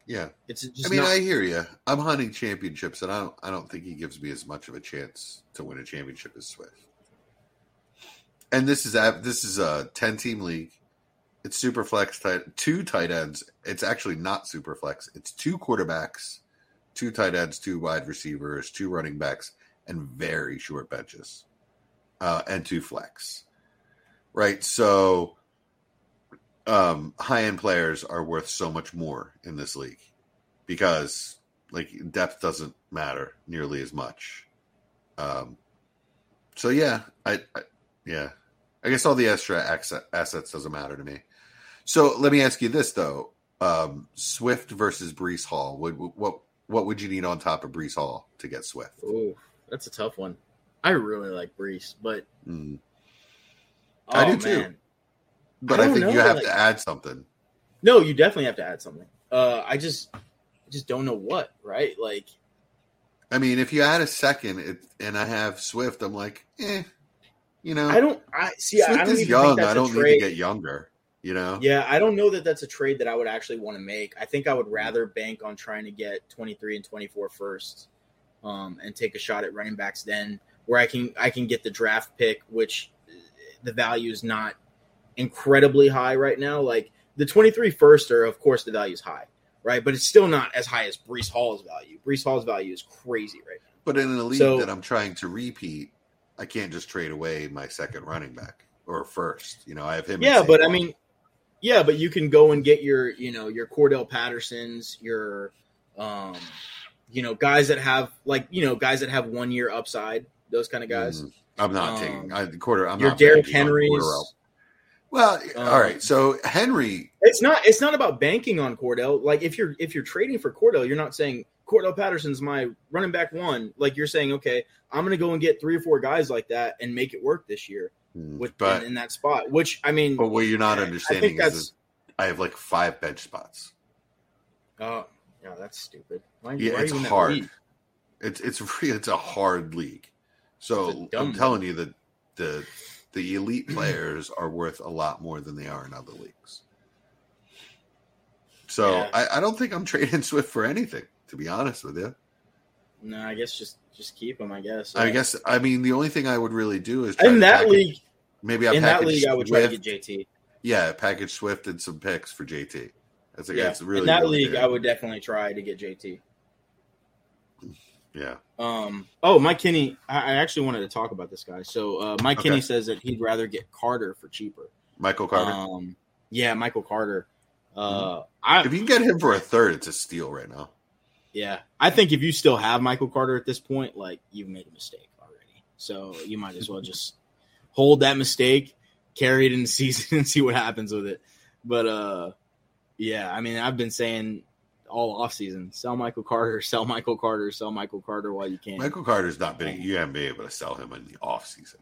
Yeah. It's just I mean, not. I hear you. I'm hunting championships, and I don't. I don't think he gives me as much of a chance to win a championship as Swift. And this is a this is a ten team league. It's super flex tight two tight ends. It's actually not super flex. It's two quarterbacks, two tight ends, two wide receivers, two running backs, and very short benches, uh, and two flex. Right. So, um, high end players are worth so much more in this league because like depth doesn't matter nearly as much. Um, so yeah, I, I yeah, I guess all the extra asset, assets doesn't matter to me. So let me ask you this though: um, Swift versus Breece Hall. What what what would you need on top of Breece Hall to get Swift? Ooh, that's a tough one. I really like Breece, but Mm. oh, I do too. But I I, think know, you have like- to add something. No, you definitely have to add something. Uh, I just, I just don't know what. Right? Like, I mean, if you add a second, it, and I have Swift, I'm like, eh, you know, I don't. I see. I Swift don't is young. I don't need to get younger. You know, Yeah, I don't know that that's a trade that I would actually want to make. I think I would rather bank on trying to get 23 and 24 first, um, and take a shot at running backs then, where I can I can get the draft pick, which the value is not incredibly high right now. Like the 23 first are, of course, the value is high, right? But it's still not as high as Breece Hall's value. Breece Hall's value is crazy right now. But in a league So- that I'm trying to repeat, I can't just trade away my second running back or first. You know, I have him. Yeah, but I mean, yeah, but you can go and get your, you know, your Cordarrelle Pattersons, your, um, you know, guys that have like, you know, guys that have one year upside, those kind of guys. Mm, I'm not Um, taking I, quarter. I'm your not Derrick Henrys. Well, Um, all right. So Henry, It's not. It's not about banking on Cordarrelle. Like if you're if you're trading for Cordarrelle, you're not saying Cordarrelle Patterson's my running back one. Like you're saying, okay, I'm going to go and get three or four guys like that and make it work this year with but in, in that spot. Which I mean, but what you're not I understanding think is I have like five bench spots. Oh, yeah, that's stupid. Why, Yeah, why it's you in that hard. It's it's (laughs) re- it's a hard league. So I'm telling you that the the elite (clears throat) players are worth a lot more than they are in other leagues. So Yeah. I, I don't think I'm (laughs) trading Swift for anything, to be honest with you. No, I guess just just keep him. I guess. I Yeah. guess I mean the only thing I would really do is in that package- league. Maybe I In that league, I would try to get JT. Yeah, package Swift and some picks for JT. That's like, Yeah, that's really in that league, I would definitely try to get JT. Yeah. Um. Oh, Mike Kinney. I, I actually wanted to talk about this guy. So, uh, Mike Okay. Kinney says that he'd rather get Carter for cheaper. Michael Carter. Um. Yeah, Michael Carter. Uh, if I you can get him for a third, it's a steal right now. yeah, I think if you still have Michael Carter at this point, like you've made a mistake already. So you might as well (laughs) just hold that mistake, carry it in the (laughs) season, and see what happens with it. But uh, yeah, I mean, I've been saying all off season, sell Michael Carter, (laughs) sell Michael Carter, sell Michael Carter while you can. Michael Carter's not been. You haven't been able to sell him in the off season.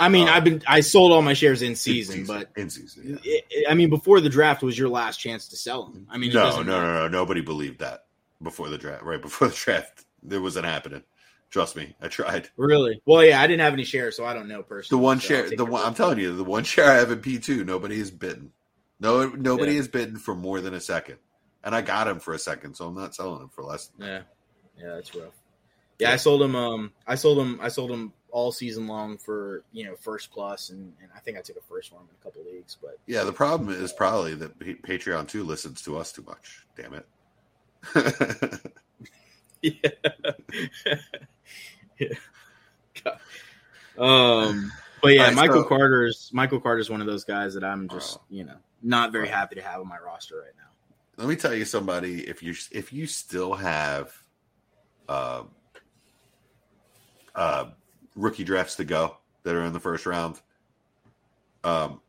I mean, Uh, I've been I sold all my shares in season, In but in season. Yeah. it, I mean, before the draft was your last chance to sell them. I mean, no, no, no, no. Nobody believed that before the draft. Right before (laughs) the draft, it wasn't happening. Trust me, I tried. Really? Well, yeah, I didn't have any shares, so I don't know personally. The one so share, the one I'm telling you, the one share I have in P two, nobody has bitten. No, nobody Yeah. has bitten for more than a second, and I got him for a second, so I'm not selling him for less. Yeah, yeah, that's rough. Yeah, I sold him. Um, I sold him. I sold him all season long for you know first plus, and, and I think I took a first for him in a couple leagues. But Yeah, the problem is probably that Patreon too listens to us too much. Damn it. (laughs) yeah, (laughs) yeah. God. Um, but yeah, right, Michael so- Carter's Michael Carter's one of those guys that I'm just Oh. you know not very happy to have on my roster right now. Let me tell you somebody if you if you still have uh, uh, rookie drafts to go that are in the first round, um,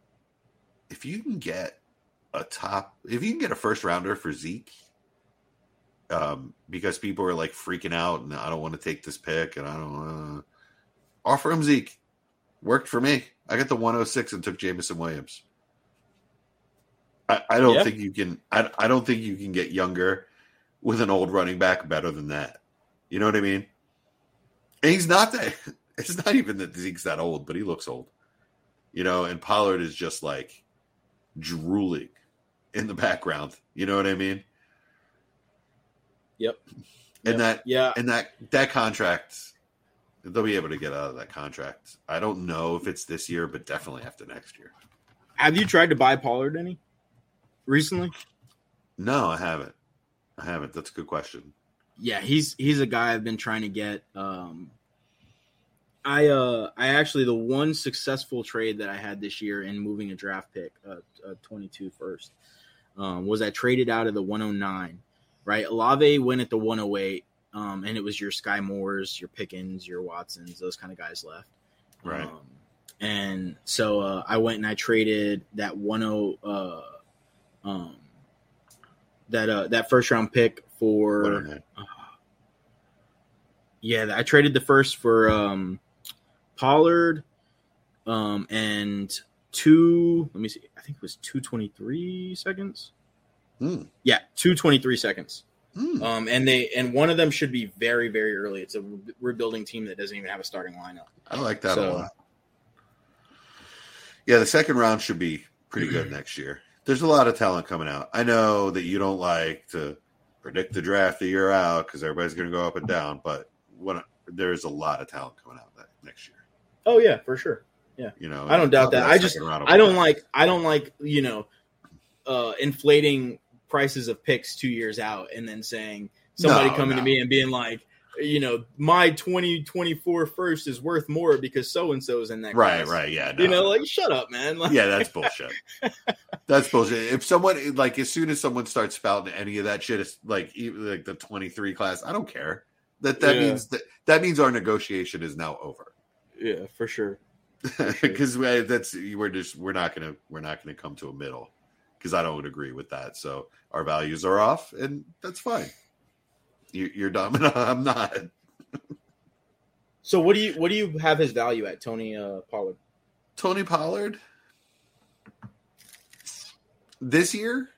if you can get a top, if you can get a first rounder for Zeke, um, because people are like freaking out and I don't want to take this pick and I don't want to offer him Zeke. Worked for me. I got the 106 and took Jameson Williams. I, I don't Yeah. think you can. I, I don't think you can get younger with an old running back better than that. You know what I mean? And he's not that. (laughs) It's not even that Zeke's that old, but he looks old. You know, and Pollard is just like drooling in the background. You know what I mean? Yep. And Yep. that Yeah, and that that contract, they'll be able to get out of that contract. I don't know if it's this year, but definitely after next year. have you tried to buy Pollard any recently? No, I haven't. I haven't. That's a good question. yeah, he's he's a guy I've been trying to get. Um, I uh I actually the one successful trade that I had this year in moving a draft pick, uh, uh 22 first, um, was I traded out of the 109. Right, Olave went at the 108, um, and it was your Skyy Moores, your Pickens, your Watsons, those kind of guys left. Right. Um, and so uh, I went and I traded that 10 uh um that uh that first round pick for Whatever. yeah, I traded the first for um Pollard um and two let me see. I think it was 223 seconds. Hmm. Yeah, 223 seconds. Hmm. Um and they and one of them should be very very early. It's a re- rebuilding team that doesn't even have a starting lineup. I like that a lot. Yeah, the second round should be pretty good (clears throat) next year. There's a lot of talent coming out. I know that you don't like to predict the draft a year out because everybody's going to go up and down, but when there's a lot of talent coming out that next year. Oh yeah, for sure. Yeah, you know, I don't doubt that. I just- second round will I don't like I don't like, you know, uh inflating prices of picks 2 years out and then saying somebody No, coming no. to me and being like, you know, my 2024 first is worth more because so and so is in that right, class. right, yeah, You know, like shut up, man. Like, (laughs) yeah, that's bullshit. (laughs) that's bullshit. If someone like as soon as someone starts spouting any of that shit, it's like even like the 23 class. I don't care. That that Yeah. means that that means our negotiation is now over. yeah, for sure. (laughs) because that's we're just we're not gonna we're not gonna come to a middle because I don't agree with that. So our values are off, and that's fine. You, you're dumb, (laughs) I'm not. So what do you what do you have his value at Tony uh, Pollard? Tony Pollard this year,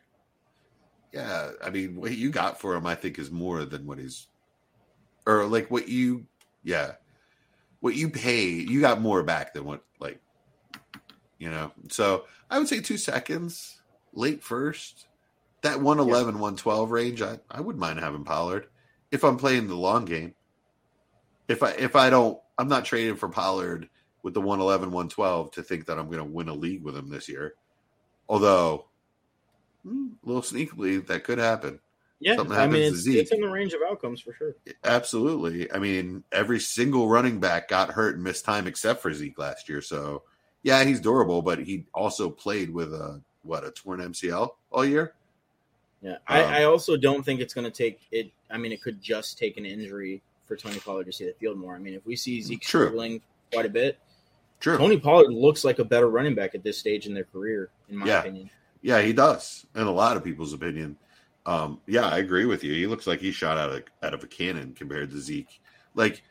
yeah. I mean, what you got for him, I think, is more than what he's, or like what you, yeah, what you pay. You got more back than what, like, you know. So I would say two seconds, late first, that 111, 112 range. I I wouldn't mind having Pollard if I'm playing the long game. If I if I don't, I'm not trading for Pollard with the 111, 112 to think that I'm going to win a league with him this year. Although, hmm, a little sneakily, that could happen. Yeah, Something I mean, it's, it's in the range of outcomes for sure. Absolutely. I mean, every single running back got hurt and missed time except for Zeke last year. So, yeah, he's durable, but he also played with a what a torn MCL all year. Yeah, Um, I, I also don't think it's going to take it. I mean, it could just take an injury for Tony Pollard to see the field more. I mean, if we see Zeke True. struggling quite a bit, True. Tony Pollard looks like a better running back at this stage in their career, in my Yeah. opinion. Yeah, he does, in a lot of people's opinion. Um, yeah, I agree with you. He looks like he shot out of out of a cannon compared to Zeke. Like,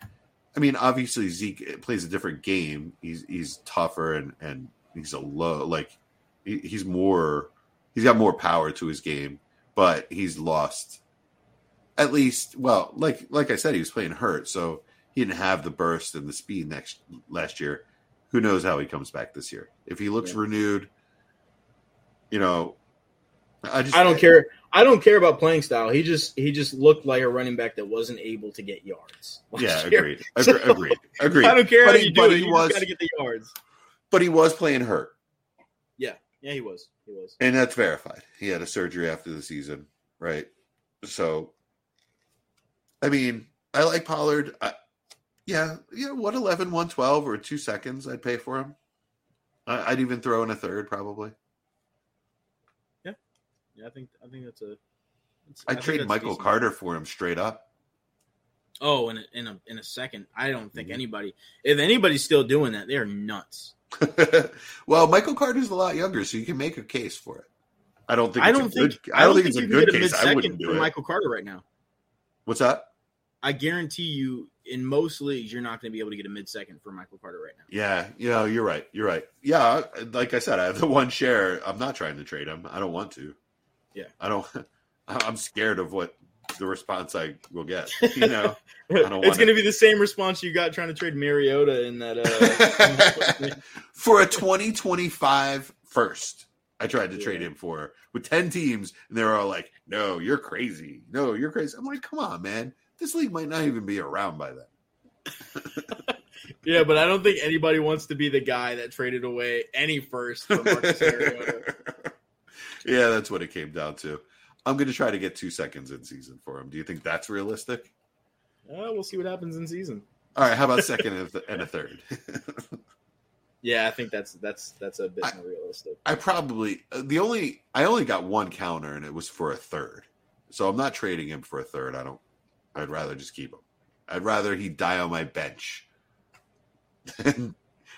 I mean, obviously Zeke plays a different game. He's he's tougher and and he's a low like he, he's more he's got more power to his game, but he's lost at least. Well, like like I said, he was playing hurt, so he didn't have the burst and the speed next last year. Who knows how he comes back this year? If he looks Yeah. renewed, you know, I just I don't care. I don't care about playing style. He just he just looked like a running back that wasn't able to get yards. (laughs) Yeah, year. agreed. Agre- (laughs) So- agreed. Agreed. I don't care But how he- you do it. he You was- got to get the yards. But he was playing hurt, Yeah, yeah, he was. He was. and that's verified. He had a surgery after the season, right? So, I mean, I like Pollard. I, yeah, yeah, 111, 112, or two seconds, I'd pay for him. I, I'd even throw in a third, probably. Yeah, yeah, I think I think that's a. I'd trade Michael decent. Carter for him straight up. Oh, in a, in a in a second. I don't think Mhm. anybody. If anybody's still doing that, they're nuts. (laughs) well, Michael Carter's a lot younger, so you can make a case for it. I don't think I don't think. good, I don't think it's a good case. I wouldn't do for it. Michael Carter right now. What's that? I guarantee you, in most leagues, you're not going to be able to get a mid second for Michael Carter right now. Yeah, you know, you're right. You're right. Yeah, like I said, I have the one share. I'm not trying to trade him. I don't want to. Yeah. I don't. (laughs) I'm scared of what the response I will get. (laughs) You know, it's want going to be the same response you got trying to trade Mariota in that. Uh, (laughs) for a 2025 first, I tried to trade him for with 10 teams, and they were all like, "No, you're crazy. No, you're crazy." I'm like, "Come on, man. This league might not even be around by then." (laughs) yeah, but I don't think anybody wants to be the guy that traded away any first for Marcus Mariota. yeah, that's what it came down to. I'm going to try to get two seconds in season for him. Do you think that's realistic? Uh, we'll see what happens in season. All right, how about second (laughs) and a th- and a third? (laughs) Yeah, I think that's that's that's a bit I- more realistic. I probably uh, the only I only got one counter and it was for a third. So I'm not trading him for a third. I don't I'd rather just keep him. I'd rather he die on my bench. (laughs) and,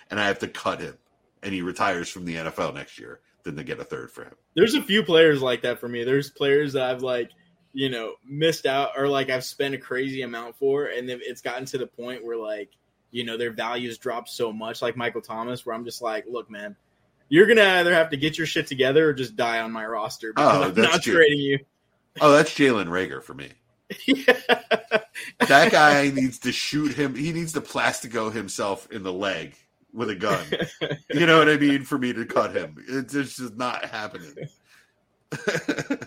and I have to cut him and he retires from the NFL next year than to get a third for him. There's a few players like that for me. There's players that I've like, you know, missed out or like I've spent a crazy amount for, and then it's gotten to the point where like, you know, their values dropped so much, like Michael Thomas, where I'm just like, look, man, you're gonna either have to get your shit together or just die on my roster because Oh, I'm that's not true. trading you. Oh, that's Jalen Reagor for me. (laughs) That guy needs to shoot him. He needs to Plaxico himself in the leg with a gun. (laughs) You know what I mean? For me to cut him, it's it's just not happening. (laughs)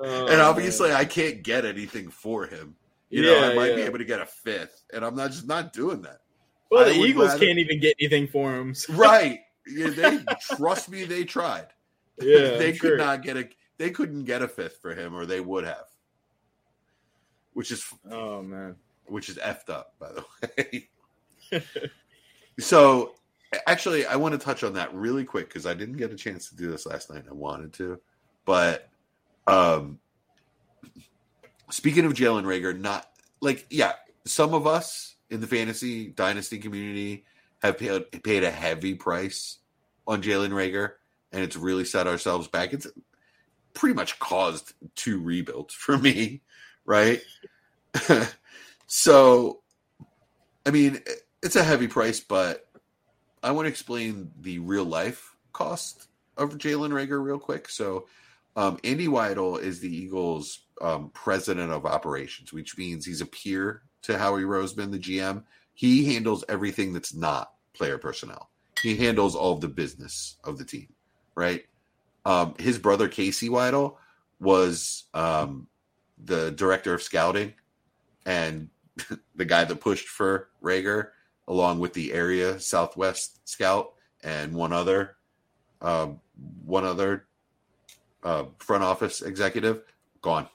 Oh, and obviously, I can't get anything for him. You know, I might be able to get a fifth, and I'm not just not doing that. Well, I the Eagles rather- can't even get anything for him. so- Right? Yeah, they (laughs) trust me. They tried. Yeah, they I'm could sure. not get a. They couldn't get a fifth for him, or they would have. Which is Oh man. which is effed up, by the way. so, actually, I want to touch on that really quick because I didn't get a chance to do this last night. I wanted to, but um, speaking of Jalen Reagor, not like yeah, some of us in the fantasy dynasty community have paid, paid a heavy price on Jalen Reagor, and it's really set ourselves back. It's pretty much caused two rebuilds for me, right? (laughs) so, I mean, it's a heavy price, but I want to explain the real life cost of Jalen Reagor real quick. So, um, Andy Weidl is the Eagles' um, president of operations, which means he's a peer to Howie Roseman, the GM. He handles everything that's not player personnel. He handles all of the business of the team, right? Um, his brother Casey Weidl was um, the director of scouting and (laughs) the guy that pushed for Reagor, along with the area Southwest scout and one other, um, one other uh, front office executive, gone.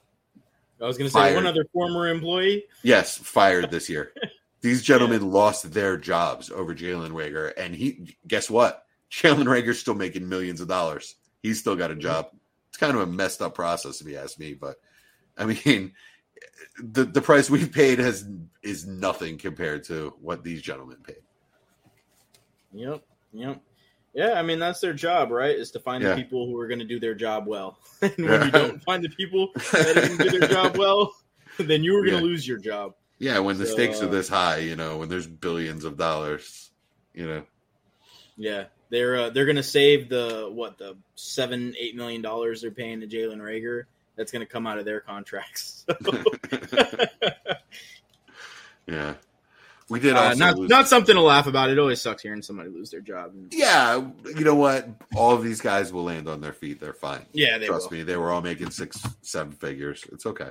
I was going to say one other former employee. Yes, fired this year. (laughs) These gentlemen lost their jobs over Jalen Reagor, and he guess what? Jalen Reagor's still making millions of dollars. He's still got a job. It's kind of a messed up process, if you ask me. But I mean, the the price we've paid has is nothing compared to what these gentlemen paid. Yep. Yep. Yeah, I mean that's their job, right? Is to find Yeah. the people who are going to do their job well. (laughs) and when you don't find the people that do their job (laughs) well, then you are going to Yeah. lose your job. Yeah, when the So, stakes are uh, this high, you know, when there's billions of dollars, you know. Yeah, they're uh, they're going to save the what the seven eight million dollars they're paying to Jalen Reagor. That's going to come out of their contracts. (laughs) (laughs) yeah, we did Uh, not lose- not something to laugh about. It always sucks hearing somebody lose their job. Yeah, you know what? All of these guys will land on their feet. They're fine. Yeah, they Trust will. me, they were all making six, seven figures. It's okay.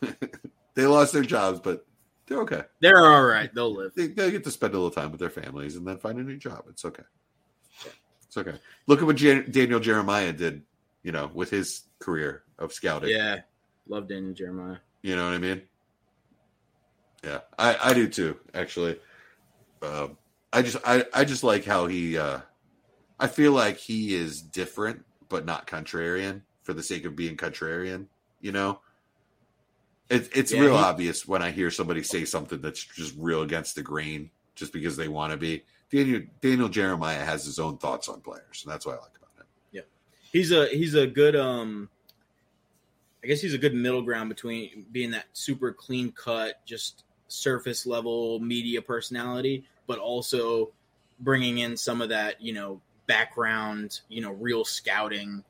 (laughs) they lost their jobs, but they're okay. They're all right. They'll live. They, they get to spend a little time with their families and then find a new job. It's okay. It's okay. Look at what Jan- Daniel Jeremiah did, you know, with his career of scouting. Yeah, love Daniel Jeremiah. You know what I mean? Yeah, I, I do too. Actually, um, I just I, I just like how he. Uh, I feel like he is different, but not contrarian for the sake of being contrarian. You know, it, it's Yeah, real he- obvious when I hear somebody say something that's just real against the grain, just because they want to be. Daniel Daniel Jeremiah has his own thoughts on players, and that's why I like him. He's a he's a good um i guess he's a good middle ground between being that super clean cut just surface level media personality but also bringing in some of that you know background you know real scouting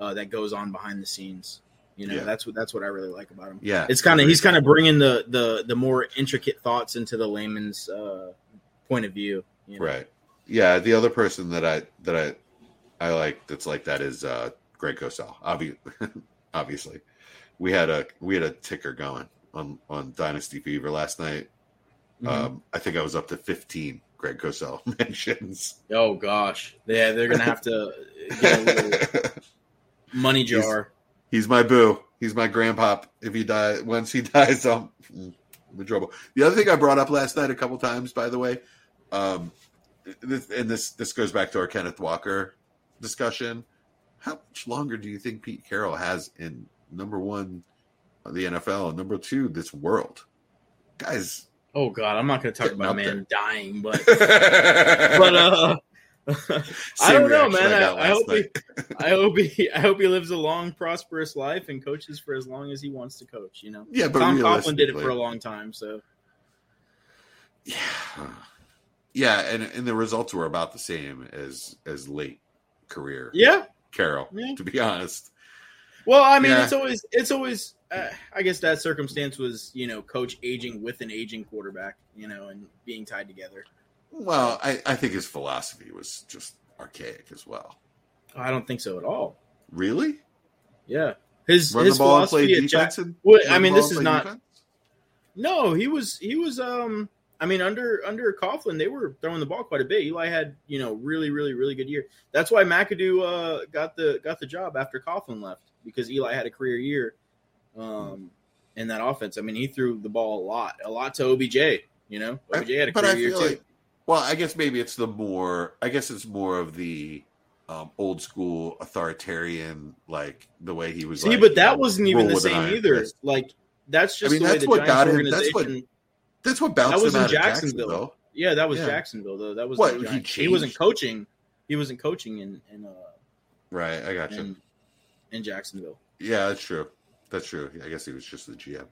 uh, that goes on behind the scenes you know Yeah. that's what that's what i really like about him Yeah, it's kind of he's kind of bringing the the the more intricate thoughts into the layman's uh point of view you know? Right. Yeah. The other person that I that I I like that's like that is uh Greg Cosell. Obvi- (laughs) obviously, we had a we had a ticker going on on Dynasty Fever last night. Mhm. Um, I think I was up to fifteen Greg Cosell (laughs) mentions. oh gosh yeah they're gonna have to get a little (laughs) money He's- jar He's my boo. He's my grandpop. If he die once he dies, I'm, I'm in trouble. The other thing I brought up last night a couple times, by the way, um, this, and this this goes back to our Kenneth Walker discussion. How much longer do you think Pete Carroll has in number one, the NFL, and number two, this world? Guys, Oh God, I'm not going to talk about man dying, but (laughs) but uh, (laughs) I don't know, man. I, I hope he, (laughs) I hope he, I hope he lives a long, prosperous life and coaches for as long as he wants to coach. You know, yeah, but Tom Coughlin did it for a long time, so Yeah, yeah, and and the results were about the same as as late career yeah. Carroll. Yeah. To be honest, Well, I mean, Yeah. it's always, it's always. Uh, I guess that circumstance was, you know, coach aging with an aging quarterback, you know, and being tied together. well, I I think his philosophy was just archaic as well. I don't think so at all. Really, Yeah, his run his the ball and play philosophy at Jack- and Well, I mean, this is not. defense? No, he was he was um I mean under under Coughlin they were throwing the ball quite a bit. Eli had, you know, really really really good year. That's why McAdoo uh got the got the job after Coughlin left because Eli had a career year um in that offense. I mean, he threw the ball a lot, a lot to OBJ, you know. OBJ had a career year feel too. well, I guess maybe it's the more. I guess it's more of the um, old school authoritarian, like the way he was. See, like, but you that know, wasn't even the same either. Like that's just I mean, the way that's the what Giants got him- that's what- That's what bounced That was in Jacksonville. Jacksonville. Yeah, that was Yeah. Jacksonville though. That was What, he he wasn't coaching. He wasn't coaching in in uh Right, I got you. in, in Jacksonville. Yeah, that's true. That's true. I guess he was just the GM.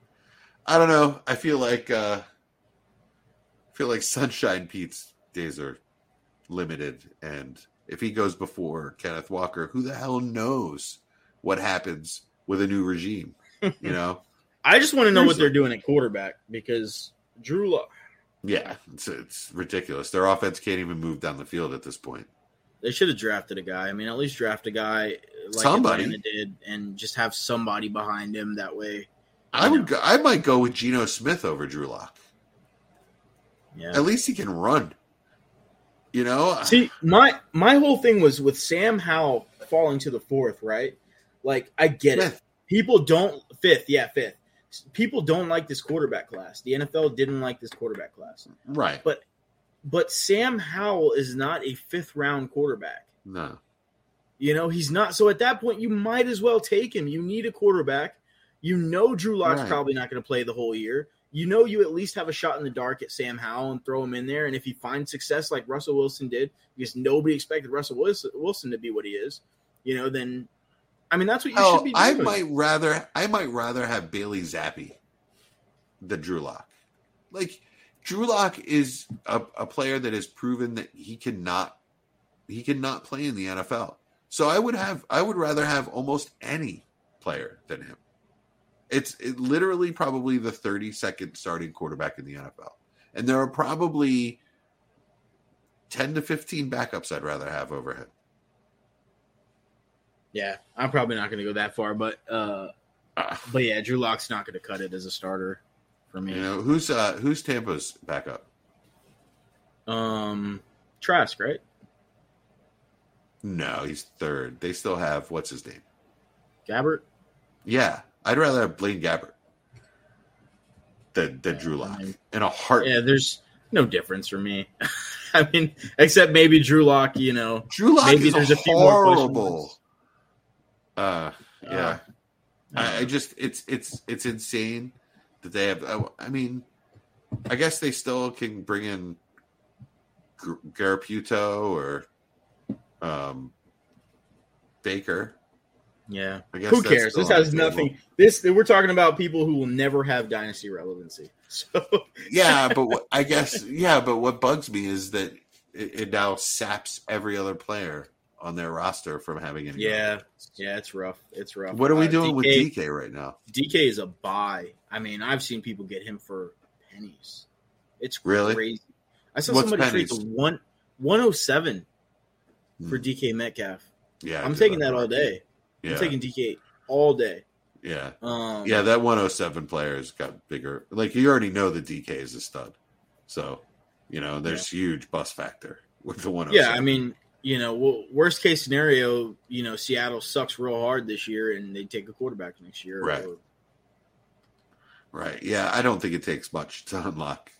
I don't know. I feel like uh I feel like Sunshine Pete's days are limited and if he goes before Kenneth Walker, who the hell knows what happens with a new regime, you (laughs) know? I just want to know what they're doing at quarterback because Drew Lock. yeah, it's it's ridiculous. Their offense can't even move down the field at this point. They should have drafted a guy. I mean, at least draft a guy like Somebody. Atlanta did, and just have somebody behind him. That way, I You would go, I might go with Geno Smith over Drew Lock. yeah. At least he can run. You know? See, my my whole thing was with Sam Howell falling to the fourth, right? Like, I get it. People don't fifth, yeah, fifth. People don't like this quarterback class. The NFL didn't like this quarterback class. Right. But but Sam Howell is not a fifth round quarterback. No. You know, he's not. So at that point, you might as well take him. You need a quarterback. You know Drew Lock's Right. probably not going to play the whole year. You know you at least have a shot in the dark at Sam Howell and throw him in there. And if he finds success like Russell Wilson did, because nobody expected Russell Wilson, Wilson to be what he is, you know, then I mean that's what you Oh, should be Doing. I might rather I might rather have Bailey Zappe than Drew Lock. Like Drew Lock is a, a player that has proven that he cannot he cannot play in the NFL. So I would have I would rather have almost any player than him. It's it literally probably the 32nd starting quarterback in the NFL. And there are probably 10 to 15 backups I'd rather have over him. Yeah, I'm probably not going to go that far, but uh, Ah. but yeah, Drew Lock's not going to cut it as a starter for me. You know, who's uh who's Tampa's backup? Um, Trask, right? No, he's third. They still have what's his name? Gabbert. Yeah, I'd rather have Blaine Gabbert than, than Drew Lock I mean, in a heart. Yeah, there's no difference for me. (laughs) I mean, except maybe Drew Lock. You know, Drew Lock maybe is there's a few more horrible. Uh, yeah, Uh, I, I just it's it's it's insane that they have. I, I mean, I guess they still can bring in Garoppolo or um, Baker. yeah. I guess Who cares? This has nothing. This we're talking about people who will never have dynasty relevancy. (laughs) So yeah, (laughs) but what, I guess yeah, but what bugs me is that it, it now saps every other player on their roster from having any. yeah, relevance. yeah, it's rough. It's rough. What are we Uh, doing with DK DK right now? DK is a buy. I mean, I've seen people get him for pennies. It's Really? crazy. I saw What's somebody trade one one oh seven for Hmm. DK Metcalf. Yeah, I'm taking like that all day. Yeah, I'm taking DK all day. yeah, Um, yeah. That 107 player has got bigger. Like you already know the DK is a stud, so you know there's huge bus factor with the 107. Yeah, I mean, you know, worst case scenario, you know, Seattle sucks real hard this year, and they take a quarterback next year. Right. Or- right? Yeah, I don't think it takes much to unlock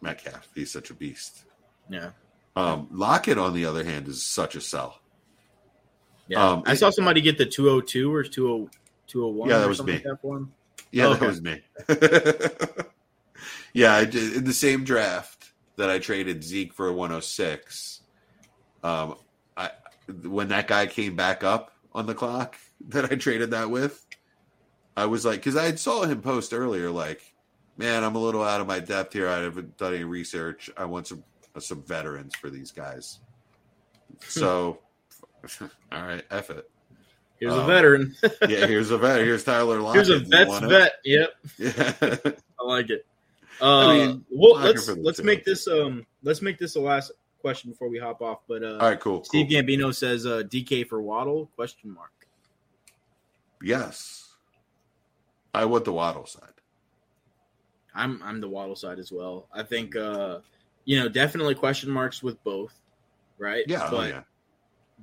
Metcalf. He's such a beast. yeah, Um, Lockett, on the other hand, is such a sell. yeah. Um, I saw somebody get the 202 or 20, 201. Yeah, that was me. Like that for him. Yeah, Okay. that was me. (laughs) yeah, I did in the same draft that I traded Zeke for a 106. Um, I when that guy came back up on the clock (laughs) that I traded that with, I was like, because I had saw him post earlier, like, man, I'm a little out of my depth here. I haven't done any research. I want some some veterans for these guys. So, (laughs) all right, F it. Here's a Um, veteran. (laughs) Yeah, here's a vet. Here's Tyler Lockett. Here's a vet's vet. Yep, Yeah. I like it. Uh, I mean, well, let's let's make this um let's make this the last question before we hop off. But uh, All right, cool. cool. Steve Gambino says uh, DK for Waddle? Question mark. Yes. I want the Waddle side. I'm I'm the Waddle side as well. I think uh, you know definitely question marks with both, right? Yeah, oh, but yeah.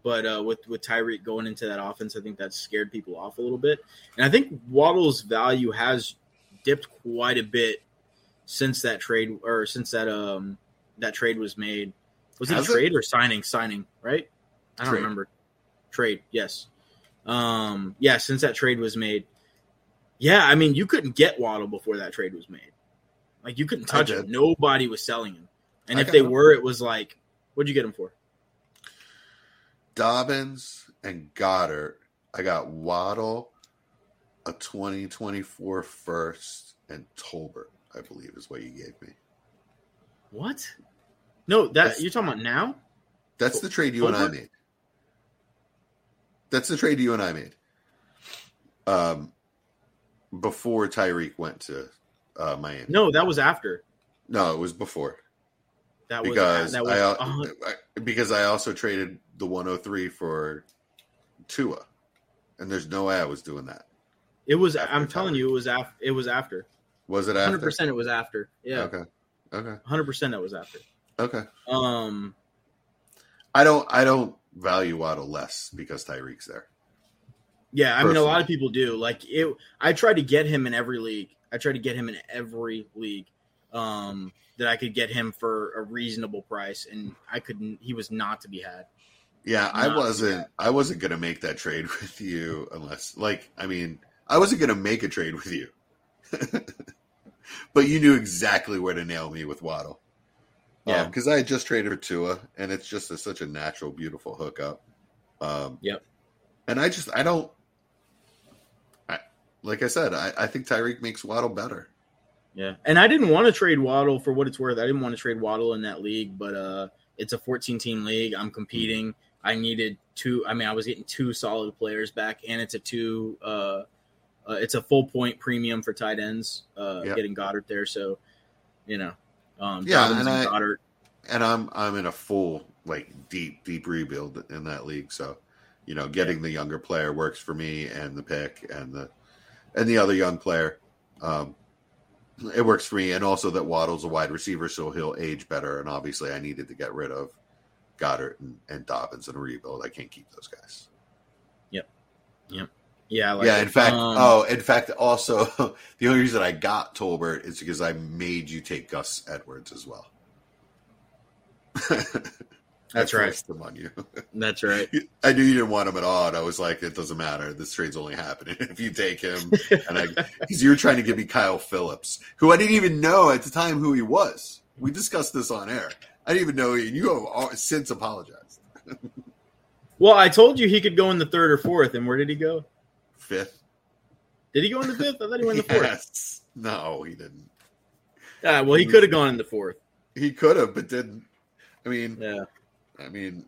but uh, with with Tyreek going into that offense, I think that scared people off a little bit, and I think Waddle's value has dipped quite a bit since that trade or since that um that trade was made. Was it a it? trade or signing? Signing, right? I don't Trade. remember. Trade, yes. Um, yeah, since that trade was made. Yeah, I mean, you couldn't get Waddle before that trade was made. Like you couldn't touch him. Nobody was selling him. And I if they him. were, it was like, what'd you get him for? Dobbins and Goedert. I got Waddle, a 2024 first, and Tolbert, I believe, is what you gave me. What? No, that That's- you're talking about now? That's the trade you and I made. That's the trade you and I made. Um, before Tyreek went to uh, Miami. No, that was after. No, it was before. That was because that was I, uh, I because I also traded the 103 for Tua, and there's no way I was doing that. it was I'm telling Tyreek. you it was after it was after. Was it after? 100% it was after. Yeah. Okay. Okay. 100% that was after. Okay. Um I don't. I don't value Waddle less because Tyreek's there. Yeah, I mean, a lot of people do. Like, it. I tried to get him in every league. I tried to get him in every league um, that I could get him for a reasonable price, and I couldn't. He was not to be had. Yeah, I wasn't. I wasn't gonna make that trade (laughs) with you unless, like, I mean, I wasn't gonna make a trade with you, (laughs) but you knew exactly where to nail me with Waddle. Yeah. because I had just traded for Tua, and it's just a, such a natural, beautiful hookup. Um, Yep. And I just, I don't. I, like I said, I, I think Tyreek makes Waddle better. Yeah, and I didn't want to trade Waddle for what it's worth. I didn't want to trade Waddle in that league, but uh, it's a 14 team league. I'm competing. I needed two. I mean, I was getting two solid players back, and it's a two. Uh, uh, it's a full point premium for tight ends. Uh, Yeah. getting Goedert there, so you know, um, Yeah, Dobbins and I- Goedert. and I'm I'm in a full like deep deep rebuild in that league. So, you know, getting the younger player works for me, and the pick and the and the other young player, um, it works for me. And also that Waddle's a wide receiver, so he'll age better. And obviously, I needed to get rid of Goedert and, and Dobbins in a rebuild. I can't keep those guys. Yeah, like yeah, in fact, Um, oh, in fact, also (laughs) the only reason I got Tolbert is because I made you take Gus Edwards as well. (laughs) That's I right. them on you. (laughs) that's right. I knew you didn't want him at all, and I was like, it doesn't matter. This trade's only happening if you take him. And I, because you were trying to give me Kyle Philips, who I didn't even know at the time who he was. We discussed this on air. I didn't even know, and you have since apologized. Well, I told you he could go in the third or fourth, and where did he go? Fifth. Did he go in the fifth? I thought he went in the (laughs) fourth. No, he didn't. Ah, well, he could have gone in the fourth. He could have, but didn't. I mean, Yeah. I mean,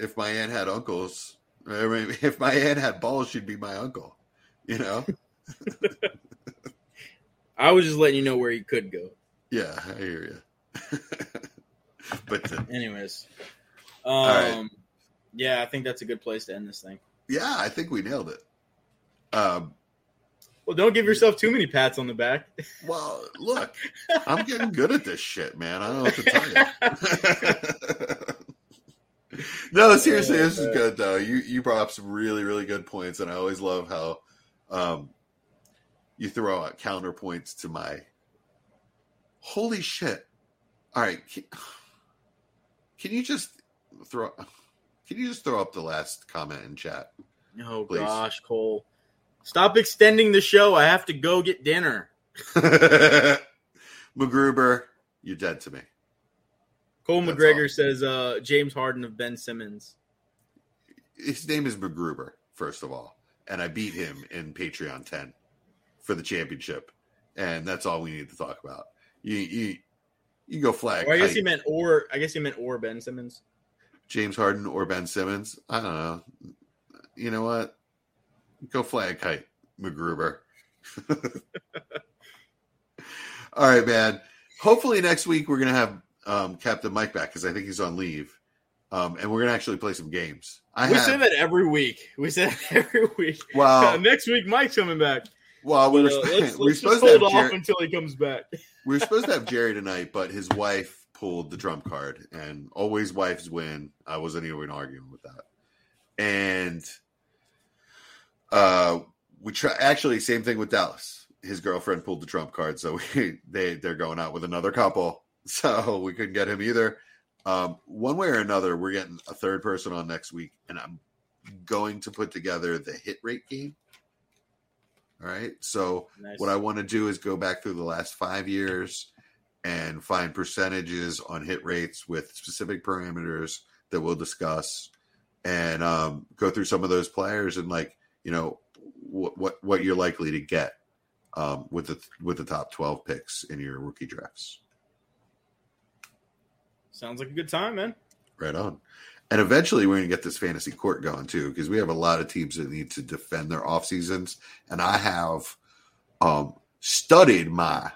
if my aunt had uncles, I mean, (laughs) if my aunt had balls, she'd be my uncle. You know? (laughs) I was just letting you know where he could go. yeah, I hear you. but uh, Anyways, um, right. yeah, I think that's a good place to end this thing. yeah, I think we nailed it. Um, Well, don't give yourself too many pats on the back. (laughs) well, look, I'm getting good at this shit, man. I don't know what to tell you. (laughs) no, seriously, this is good though. You you brought up some really really good points, and I always love how um, you throw out counterpoints to my. Holy shit! All right, can, can you just throw? Can you just throw up the last comment in chat? Oh Please. gosh, Cole, stop extending the show. I have to go get dinner. (laughs) McGruber, you're dead to me. Cole That's McGregor all. says uh, James Harden of Ben Simmons. His name is McGruber, first of all, and I beat him in Patreon 10 for the championship, and that's all we need to talk about. You you you go flag. Or I guess height. he meant or I guess he meant or Ben Simmons. James Harden or Ben Simmons. I don't know. You know what? Go flag kite, McGruber. (laughs) All right, man. Hopefully next week we're gonna have um, Captain Mike back because I think he's on leave, um, and we're gonna actually play some games. I we have, say that every week. We say that every week. Well, (laughs) Next week, Mike's coming back. well, we were, uh, let's we (laughs) were let's supposed to hold off until he comes back. we were supposed to have Jerry tonight, but his wife pulled the trump card, and always wives win. I wasn't even arguing with that, and uh, we try. Actually, same thing with Dallas. His girlfriend pulled the trump card, so (laughs) we, they they're going out with another couple, (laughs) so we couldn't get him either. Um, one way or another, we're getting a third person on next week, and I'm going to put together the hit rate game. All right, so Nice. what I want to do is go back through the last five years and find percentages on hit rates with specific parameters that we'll discuss and um, go through some of those players and like you know what what, what you're likely to get um, with the with the top 12 picks in your rookie drafts Sounds like a good time, man. right on and eventually we're going to get this fantasy court going too because we have a lot of teams that need to defend their off seasons and i have um, studied my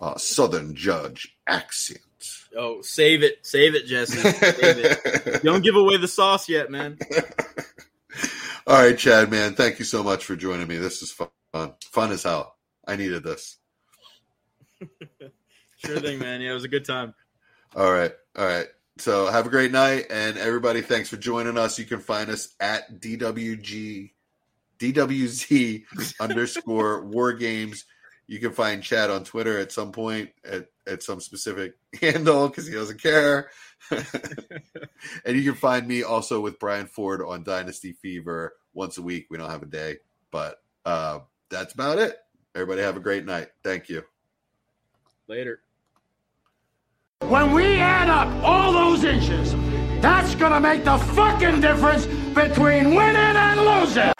uh, southern judge accent Oh, save it, save it, Jesse. Save it. (laughs) Don't give away the sauce yet, man. (laughs) All right, Chad, man. Thank you so much for joining me. This is fun. Fun as hell. I needed this. (laughs) Sure thing, man. Yeah, it was a good time. All right. All right. So have a great night. And everybody, thanks for joining us. You can find us at DWG DWZ (laughs) underscore War Games. You can find Chad on Twitter at some point at, at some specific (laughs) handle because he doesn't care. (laughs) and you can find me also with Brian Ford on Dynasty Fever once a week. We don't have a day, but uh, that's about it. Everybody have a great night. Thank you. Later. When we add up all those inches, that's gonna make the fucking difference between winning and losing.